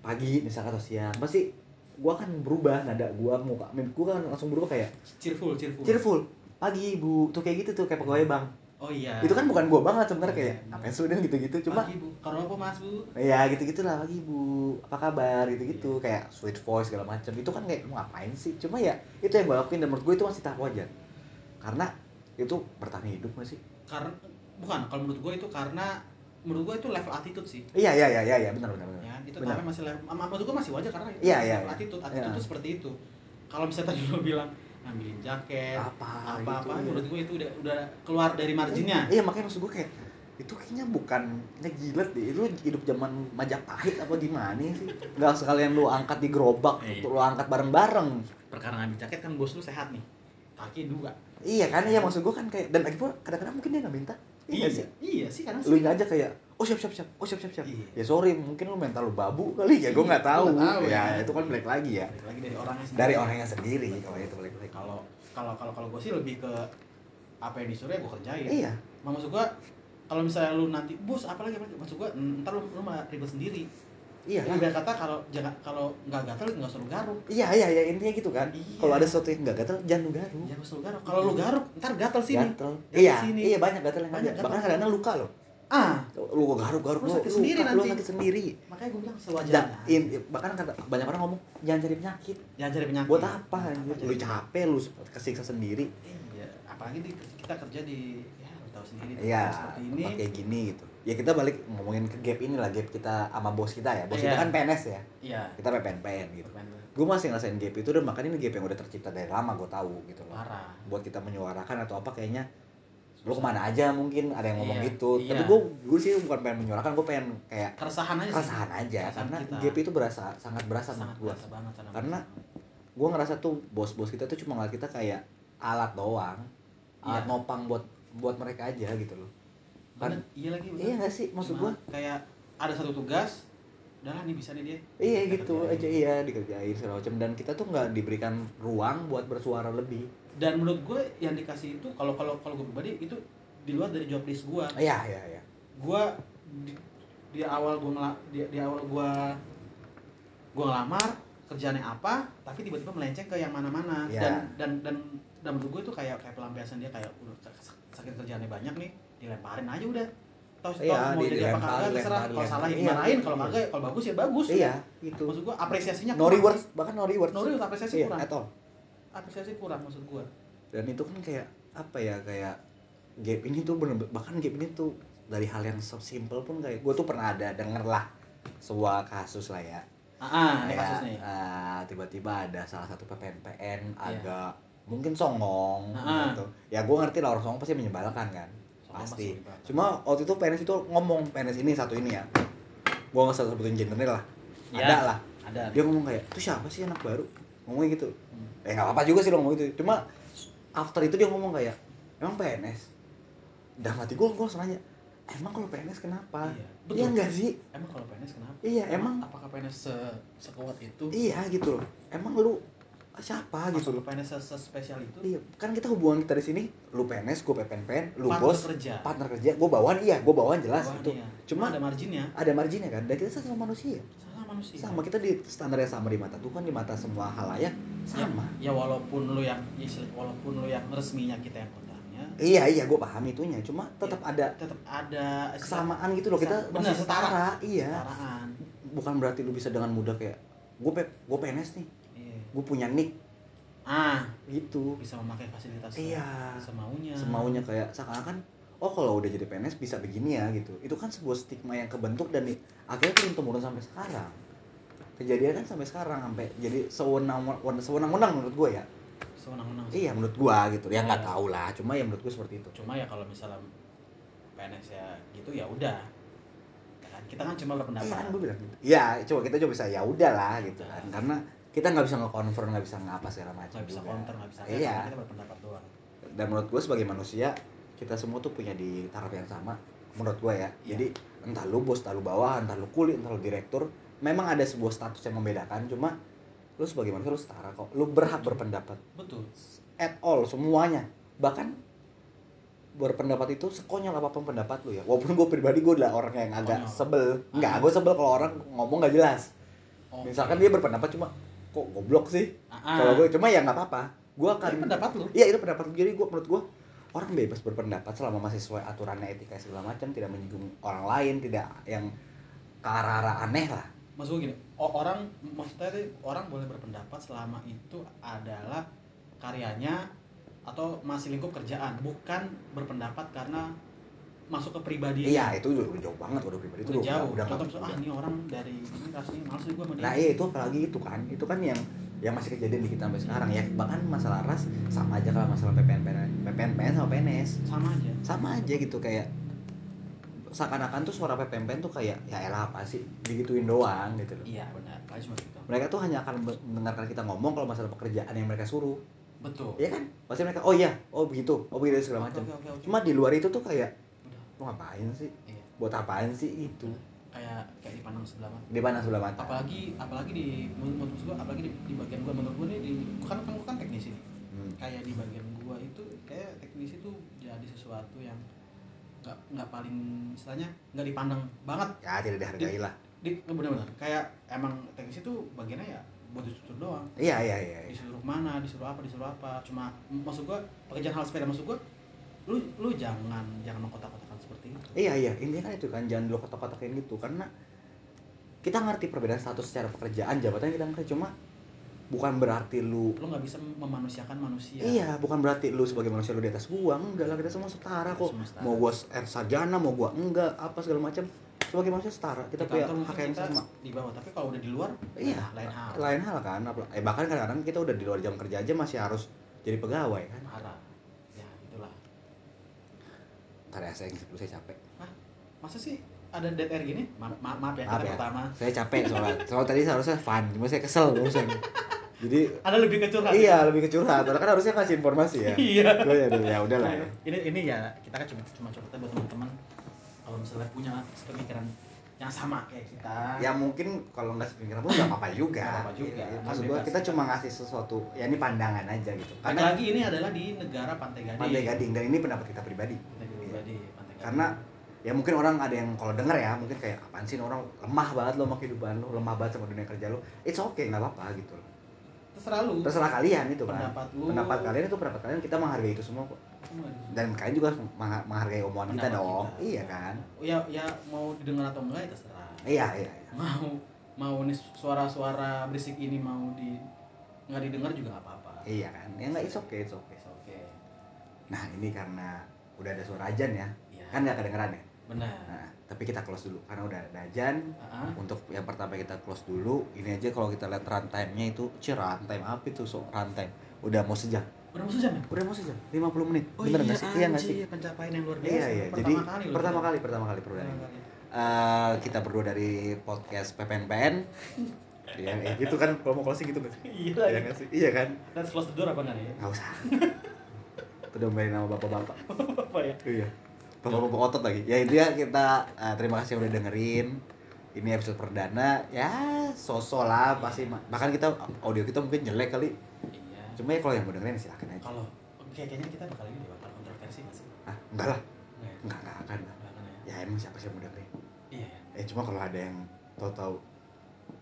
Speaker 1: pagi misalkan atau siang pasti gue akan berubah nada gue muka mimik gue kan langsung berubah kayak
Speaker 2: cheerful cheerful.
Speaker 1: Cheerful. Pagi bu tuh kayak gitu tuh kayak pegawai bank.
Speaker 2: Oh iya.
Speaker 1: Itu kan bukan gue banget sebenarnya kayak
Speaker 2: Iya.
Speaker 1: apa sih dan gitu-gitu. Cuma
Speaker 2: Pagi, bu kalau apa mas bu?
Speaker 1: Ya gitu-gitu lah pagi bu apa kabar? Gitu-gitu. Kayak sweet voice segala macam itu kan kayak mau ngapain sih? Cuma ya itu yang gue lakuin dan menurut gue itu masih tahap wajar. Karena itu bertahan hidup gak sih?
Speaker 2: Karena bukan. Kalau menurut gue itu karena menurut gue itu level attitude sih.
Speaker 1: Iya iya iya iya iya benar benar benar.
Speaker 2: Ya itu
Speaker 1: Benar.
Speaker 2: masih level menurut gue masih wajar karena
Speaker 1: Iya, iya,
Speaker 2: level
Speaker 1: iya.
Speaker 2: attitude. Attitude
Speaker 1: Iya.
Speaker 2: itu seperti itu. Kalau misalnya tadi lo bilang ngambilin jaket
Speaker 1: apa
Speaker 2: apa apa
Speaker 1: gitu,
Speaker 2: menurut gue itu udah udah keluar dari marginnya.
Speaker 1: Iya makanya maksud gue kayak itu kayaknya bukan ngejilat deh itu hidup zaman Majapahit apa gimana sih? Nggak sekalian lu angkat di gerobak
Speaker 2: Iya.
Speaker 1: lu angkat bareng-bareng.
Speaker 2: Perkara ngambil jaket kan bos lu sehat nih. Kaki dua.
Speaker 1: Iya kan iya maksud gue kan kayak dan lagi pula kadang-kadang mungkin dia nggak minta iya, nggak sih.
Speaker 2: iya sih kadang
Speaker 1: lu aja kayak oh siap siap siap. Oh siap siap siap.
Speaker 2: Iya.
Speaker 1: ya sorry mungkin lu mental lu babu kali ya gue
Speaker 2: Iya,
Speaker 1: nggak tahu.
Speaker 2: tahu,
Speaker 1: ya
Speaker 2: ya.
Speaker 1: itu kan balik lagi ya.
Speaker 2: Balik lagi dari orangnya sendiri.
Speaker 1: dari orangnya sendiri kalau itu balik lagi.
Speaker 2: kalau kalau kalau kalau gue sih lebih ke apa yang disuruh ya gue kerjain.
Speaker 1: Iya.
Speaker 2: Maksud gua kalau misalnya lu nanti bos apa lagi apa lagi?" maksud gua "Mm, ntar lu, lu malah ribet sendiri
Speaker 1: iya
Speaker 2: Jadi ibarat kata kalau jangan kalau nggak gatel nggak usah lu garuk.
Speaker 1: Iya iya iya intinya gitu kan.
Speaker 2: Iya.
Speaker 1: kalau ada sesuatu yang nggak gatel jangan lu garuk.
Speaker 2: Jangan usah lu garuk. Kalau lu garuk ntar gatel sini.
Speaker 1: Gatel.
Speaker 2: Gatel
Speaker 1: iya
Speaker 2: sini.
Speaker 1: iya banyak gatel yang
Speaker 2: Banyak
Speaker 1: ada.
Speaker 2: gatel.
Speaker 1: bahkan kadang-kadang luka loh.
Speaker 2: Ah.
Speaker 1: Lu garuk garuk
Speaker 2: Lu
Speaker 1: lu,
Speaker 2: sakit
Speaker 1: lu
Speaker 2: sendiri
Speaker 1: luka, lu
Speaker 2: nanti.
Speaker 1: sakit sendiri.
Speaker 2: Makanya gue bilang
Speaker 1: Ja-
Speaker 2: sewajarnya
Speaker 1: in- bahkan kata banyak orang ngomong jangan cari penyakit.
Speaker 2: Jangan cari penyakit.
Speaker 1: Buat apa anjir? lu capek lu kesiksa sendiri.
Speaker 2: Iya apalagi di, kita kerja di ya lu tahu sendiri.
Speaker 1: Iya,
Speaker 2: seperti ini.
Speaker 1: kayak gini gitu. Ya kita balik ngomongin ke gap ini lah, gap kita sama bos kita ya. Bos
Speaker 2: Iya.
Speaker 1: kita kan PNS ya,
Speaker 2: iya
Speaker 1: kita PPNPN gitu. Gue masih ngerasain gap itu dan makanya ini gap yang udah tercipta dari lama gue tahu gitu loh.
Speaker 2: parah
Speaker 1: Buat kita menyuarakan atau apa kayaknya lu ke mana aja mungkin ada yang ngomong
Speaker 2: Iya,
Speaker 1: gitu.
Speaker 2: iya.
Speaker 1: Tapi gue gue sih bukan pengen menyuarakan, gue pengen kayak
Speaker 2: keresahan aja sih
Speaker 1: keresahan aja
Speaker 2: Keresahan
Speaker 1: karena
Speaker 2: kita.
Speaker 1: gap itu berasa sangat berasa
Speaker 2: sangat
Speaker 1: menurut gue. Karena. Gue ngerasa tuh bos-bos kita tuh cuma ngeliat kita kayak alat doang, alat
Speaker 2: Iya.
Speaker 1: nopang buat buat mereka aja gitu loh.
Speaker 2: Bener, iya lagi bener.
Speaker 1: Iya gak sih? Maksud
Speaker 2: Cuma
Speaker 1: gue?
Speaker 2: kayak ada satu tugas udahlah nih bisa nih dia.
Speaker 1: Iya
Speaker 2: Kita
Speaker 1: gitu
Speaker 2: kerjain.
Speaker 1: aja. Iya dikerjain segala macam. Dan kita tuh nggak diberikan ruang buat bersuara lebih.
Speaker 2: Dan menurut gue yang dikasih itu kalau kalau kalau gue pribadi itu di luar dari job list gue
Speaker 1: iya iya iya.
Speaker 2: Gue di, di awal gue di, di awal gue gue ngelamar kerjaannya apa tapi tiba-tiba melenceng ke yang mana-mana.
Speaker 1: Iya.
Speaker 2: dan dan dan dan menurut gue itu kayak kayak pelampiasan dia kayak udah sakit kerjaannya banyak nih dilemparin aja udah. Tahu
Speaker 1: Iya,
Speaker 2: mau
Speaker 1: di-
Speaker 2: jadi apa kagak terserah. kalau salah ya
Speaker 1: Iya,
Speaker 2: dimarahin kalau
Speaker 1: iya.
Speaker 2: kagak kalau bagus ya bagus.
Speaker 1: Iya gitu.
Speaker 2: Maksud gue apresiasinya
Speaker 1: no rewards bahkan no rewards.
Speaker 2: No rewards apresiasi
Speaker 1: iya
Speaker 2: kurang.
Speaker 1: at all.
Speaker 2: Apresiasi kurang maksud gue
Speaker 1: dan itu kan kayak apa ya kayak gap ini tuh bener bahkan gap ini tuh dari hal yang simple pun kayak gue tuh pernah ada denger lah sebuah kasus lah ya.
Speaker 2: Ah, ah
Speaker 1: Kayak,
Speaker 2: kasus nih.
Speaker 1: eh, tiba-tiba ada salah satu PPNPN
Speaker 2: Iya.
Speaker 1: agak mungkin songong
Speaker 2: Ah.
Speaker 1: gitu. Ya gue ngerti lah orang songong pasti menyebalkan kan pasti. cuma waktu itu PNS itu ngomong PNS ini satu ini ya. Gue nggak usah sebutin gendernya lah.
Speaker 2: Ya.
Speaker 1: ada lah.
Speaker 2: ada.
Speaker 1: Dia ngomong kayak itu siapa sih anak baru? Ngomongnya gitu.
Speaker 2: Hmm.
Speaker 1: eh nggak apa juga sih lo ngomong gitu cuma after itu dia ngomong kayak emang PNS udah mati gue langsung nanya emang kalau PNS kenapa?
Speaker 2: Iya,
Speaker 1: iya
Speaker 2: betul.
Speaker 1: enggak sih?
Speaker 2: Emang kalau PNS kenapa?
Speaker 1: Iya emang
Speaker 2: apakah PNS se sekuat itu?
Speaker 1: Iya gitu loh. Emang lu siapa gitu?
Speaker 2: Masuk
Speaker 1: loh
Speaker 2: PNS spesial itu?
Speaker 1: Iya kan kita hubungan kita di sini lu PNS gue PPNPN lu
Speaker 2: Partner
Speaker 1: bos
Speaker 2: kerja.
Speaker 1: partner kerja gue bawaan iya gue bawaan jelas
Speaker 2: Wah,
Speaker 1: itu
Speaker 2: iya.
Speaker 1: cuma
Speaker 2: ada marginnya
Speaker 1: ada marginnya kan? Dan kita sama manusia.
Speaker 2: Sama manusia.
Speaker 1: Sama kita di standar yang sama di mata Tuhan di mata semua halayak sama.
Speaker 2: ya walaupun lu yang ya, walaupun lu yang resminya kita yang kontaknya
Speaker 1: iya iya gue paham itunya. Cuma tetap
Speaker 2: ya,
Speaker 1: ada
Speaker 2: tetap ada
Speaker 1: kesamaan gitu loh. Kita
Speaker 2: Sa-
Speaker 1: masih
Speaker 2: bener,
Speaker 1: setara. iya.
Speaker 2: Kesetaraan
Speaker 1: bukan berarti lu bisa dengan mudah kayak gue pe gue PNS nih. Gue punya nick.
Speaker 2: Ah.
Speaker 1: Gitu.
Speaker 2: Bisa memakai fasilitas
Speaker 1: Iya.
Speaker 2: semaunya.
Speaker 1: Semaunya kayak seakan-akan oh kalau udah jadi PNS bisa begini ya gitu. Itu kan sebuah stigma yang kebentuk dan akhirnya turun temurun sampai sekarang. Kejadian kan sampai sekarang sampai jadi sewenang sewenang-wenang menurut gue ya.
Speaker 2: Sewenang-wenang.
Speaker 1: Iya menurut gue gitu. Ya nggak
Speaker 2: Iya.
Speaker 1: tahu lah. Cuma ya menurut gue seperti itu.
Speaker 2: Cuma ya kalau misalnya PNS ya gitu ya udah. Ya kan? kita kan cuma
Speaker 1: iya
Speaker 2: berpendapat
Speaker 1: kan gue bilang gitu. Iya coba kita coba bisa ya udah lah gitu kan. Karena kita nggak bisa nge-confirm nggak bisa ngapa segala macam
Speaker 2: nggak bisa counter nggak bisa.
Speaker 1: Iya.
Speaker 2: Apa, kita berpendapat doang.
Speaker 1: Dan menurut gue sebagai manusia kita semua tuh punya di taraf yang sama menurut gue ya.
Speaker 2: Iya.
Speaker 1: jadi entah lu bos entah lu bawah entah lu kulit entah lu direktur memang ada sebuah status yang membedakan cuma lu sebagai manusia lu setara kok. Lu berhak berpendapat.
Speaker 2: Betul.
Speaker 1: At all semuanya. Bahkan berpendapat itu sekonyol apa pun pendapat lu ya. Walaupun gue pribadi gue adalah orang yang agak
Speaker 2: Konyol.
Speaker 1: sebel. Nggak
Speaker 2: Ah.
Speaker 1: gue sebel kalau orang ngomong nggak jelas.
Speaker 2: Oke.
Speaker 1: misalkan dia berpendapat cuma kok goblok sih?
Speaker 2: Ah.
Speaker 1: kalau gue cuma ya nggak apa-apa. Gue akan
Speaker 2: Ini pendapat lu?
Speaker 1: Iya itu pendapat jadi gue menurut gue orang bebas berpendapat selama masih sesuai aturannya etika segala macam tidak menyinggung orang lain tidak yang ke arah-arah aneh lah.
Speaker 2: Maksud gue gini orang maksudnya orang boleh berpendapat selama itu adalah karyanya atau masih lingkup kerjaan bukan berpendapat karena masuk ke pribadi
Speaker 1: iya itu udah, udah jauh banget udah pribadi itu
Speaker 2: udah jauh.
Speaker 1: udah
Speaker 2: misalnya, ah ini orang dari ini rasanya males gue
Speaker 1: nah iya itu apalagi itu kan itu kan yang yang masih kejadian di kita sampai sekarang ya. Bahkan masalah ras sama aja kalau masalah PPNPN PPNPN sama PNS
Speaker 2: sama aja.
Speaker 1: Sama aja gitu kayak seakan-akan tuh suara PPNPN tuh kayak ya elah apa sih? Digituin doang gitu loh.
Speaker 2: Iya benar. Cuma gitu.
Speaker 1: Mereka tuh hanya akan mendengarkan kita ngomong kalau masalah pekerjaan yang mereka suruh.
Speaker 2: Betul.
Speaker 1: Iya kan? Pasti mereka, oh iya, oh begitu, oh begitu segala macam. Cuma di luar itu tuh kayak,
Speaker 2: udah
Speaker 1: lu ngapain sih?
Speaker 2: iya
Speaker 1: Buat apaan sih itu?
Speaker 2: kayak kayak dipandang sebelah mata
Speaker 1: Di mana sebelah mata?
Speaker 2: apalagi apalagi di menurut gua apalagi di, di bagian gua menurut gua nih di gua kan kan gua kan teknisi nih
Speaker 1: Hmm.
Speaker 2: kayak di bagian gua itu kayak teknisi tuh jadi sesuatu yang nggak nggak paling istilahnya nggak dipandang banget
Speaker 1: Ya tidak dihargai lah.
Speaker 2: di benar-benar kayak emang teknisi tuh bagiannya ya buat disuruh doang
Speaker 1: Iya iya iya. iya.
Speaker 2: disuruh mana disuruh apa disuruh apa cuma maksud gua pekerjaan hal sepeda maksud gua lu lu jangan jangan mengkotak-kotakan seperti itu
Speaker 1: Iya iya, intinya kan itu kan jangan dulu kotak-kotakin gitu karena kita ngerti perbedaan status secara pekerjaan jabatan kita ngerti cuma bukan berarti lu
Speaker 2: lu nggak bisa memanusiakan manusia
Speaker 1: Iya, bukan berarti lu sebagai manusia lu di atas gua, enggak lah kita semua setara kok.
Speaker 2: Semua setara.
Speaker 1: Mau gua er sarjana, mau gua enggak, apa segala macam. Sebagai manusia setara, kita punya hak yang sama.
Speaker 2: di bawah tapi kalau udah di luar
Speaker 1: Iya,
Speaker 2: lain hal
Speaker 1: lain hal kan. Eh bahkan kadang-kadang kita udah di luar jam kerja aja masih harus jadi pegawai kan.
Speaker 2: marah
Speaker 1: Ntar ya saya ngisi dulu saya capek.
Speaker 2: Hah? masa sih ada dead air gini Ma ma- maaf ya
Speaker 1: Maaf ya.
Speaker 2: pertama
Speaker 1: Saya capek soalnya. Soal tadi seharusnya fun, cuma saya kesel barusan. Jadi
Speaker 2: ada lebih ke curhat
Speaker 1: iya lebih ke curhat. Karena kan harusnya kasih informasi ya.
Speaker 2: iya
Speaker 1: ya, udah- ya udahlah ya.
Speaker 2: ini ini ya kita kan cuma cuma curhatnya buat teman-teman kalau misalnya punya pemikiran yang sama kayak kita
Speaker 1: ya mungkin kalau nggak sepemikiran pun nggak apa-apa juga
Speaker 2: Nggak apa-apa juga. Kan
Speaker 1: maksud gua kita
Speaker 2: kita.
Speaker 1: cuma ngasih sesuatu ya ini pandangan aja gitu karena
Speaker 2: lagi ini adalah di negara Pantai Gading.
Speaker 1: Pantai Gading dan ini pendapat kita pribadi
Speaker 2: Pantai pribadi, Pantai Gading.
Speaker 1: Karena ya mungkin orang ada yang kalau denger ya mungkin kayak apaan sih orang lemah banget lo sama kehidupan lo lemah banget sama dunia kerja lo it's okay nggak apa-apa gitu loh
Speaker 2: terserah lu.
Speaker 1: terserah kalian itu kan
Speaker 2: Pendapat lu.
Speaker 1: pendapat kalian itu pendapat kalian kita menghargai itu semua kok dan kalian juga harus menghargai omongan kita dong
Speaker 2: kita.
Speaker 1: iya kan
Speaker 2: Ya ya mau didengar atau enggak ya terserah.
Speaker 1: iya iya iya.
Speaker 2: Mau mau nih suara-suara berisik ini mau di nggak didengar juga nggak apa-apa.
Speaker 1: iya kan ya nggak it's okay it's okay
Speaker 2: Oke, Oke.
Speaker 1: nah ini karena udah ada suara ajan ya. Kan nggak kedengeran ya
Speaker 2: Benar.
Speaker 1: nah, tapi kita close dulu karena udah ada ajan
Speaker 2: Ah,
Speaker 1: untuk yang pertama kita close dulu ini aja kalau kita lihat runtime-nya itu cie runtime apa itu so runtime udah mau sejam
Speaker 2: Udah mau sejam ya?
Speaker 1: udah mau sejam 50 menit
Speaker 2: Oh
Speaker 1: bener
Speaker 2: iya,
Speaker 1: nggak sih iya nggak sih
Speaker 2: pencapaian yang luar biasa.
Speaker 1: iya iya
Speaker 2: Pertama
Speaker 1: jadi
Speaker 2: kali loh
Speaker 1: pertama kali pertama kali
Speaker 2: Pertama kali.
Speaker 1: Eh, kita berdua dari podcast PPNPN Iya, eh, gitu kan kalau mau closing gitu nggak sih?
Speaker 2: Iya
Speaker 1: Iya nggak sih? Iya kan?
Speaker 2: Let's close the door apa enggak ya?
Speaker 1: Nggak usah. Udah main nama bapak-bapak.
Speaker 2: Apa ya?
Speaker 1: Iya. Bapak-bapak otot lagi. Ya intinya kita eh, terima kasih udah dengerin. Ini episode perdana ya sosok lah pasti ma- bahkan kita audio kita mungkin jelek kali.
Speaker 2: Iya.
Speaker 1: Cuma ya kalau yang mau dengerin silakan aja.
Speaker 2: Kalau kayaknya kita bakal ini bakal kontroversi nggak sih?
Speaker 1: Ah, enggak lah.
Speaker 2: Enggak ya?
Speaker 1: Enggak, enggak akan.
Speaker 2: Nggak akan ya?
Speaker 1: Ya emang siapa sih yang mau dengerin?
Speaker 2: Iya ya.
Speaker 1: Eh cuma kalau ada yang tahu-tahu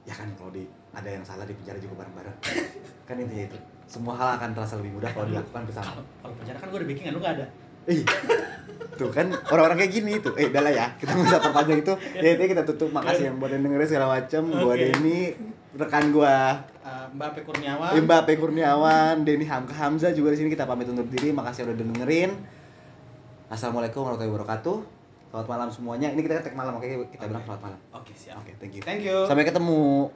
Speaker 1: ya kan kalau di ada yang salah di penjara juga bareng-bareng. kan intinya itu. Semua hal akan terasa lebih mudah kalau dilakukan bersama.
Speaker 2: Kalau penjara kan gue udah backingan lu nggak ada.
Speaker 1: Ih, tuh kan orang-orang kayak gini tuh. Eh, udah lah ya. Kita nggak usah perpanjang itu. Ya itu kita tutup. Makasih yang buat yang dengerin segala macem. Gua
Speaker 2: Oke.
Speaker 1: Denny, rekan gua
Speaker 2: Uh, Mbak Pe Kurniawan.
Speaker 1: Mbappe Kurniawan, Denny Hamka Hamzah juga di sini kita pamit undur diri. Makasih udah dengerin. Assalamualaikum warahmatullahi wabarakatuh. Selamat malam semuanya. Ini kita tag malam, oke? Kita bilang
Speaker 2: Oke.
Speaker 1: selamat malam.
Speaker 2: Oke siap.
Speaker 1: Oke, thank you.
Speaker 2: Thank you.
Speaker 1: Sampai ketemu.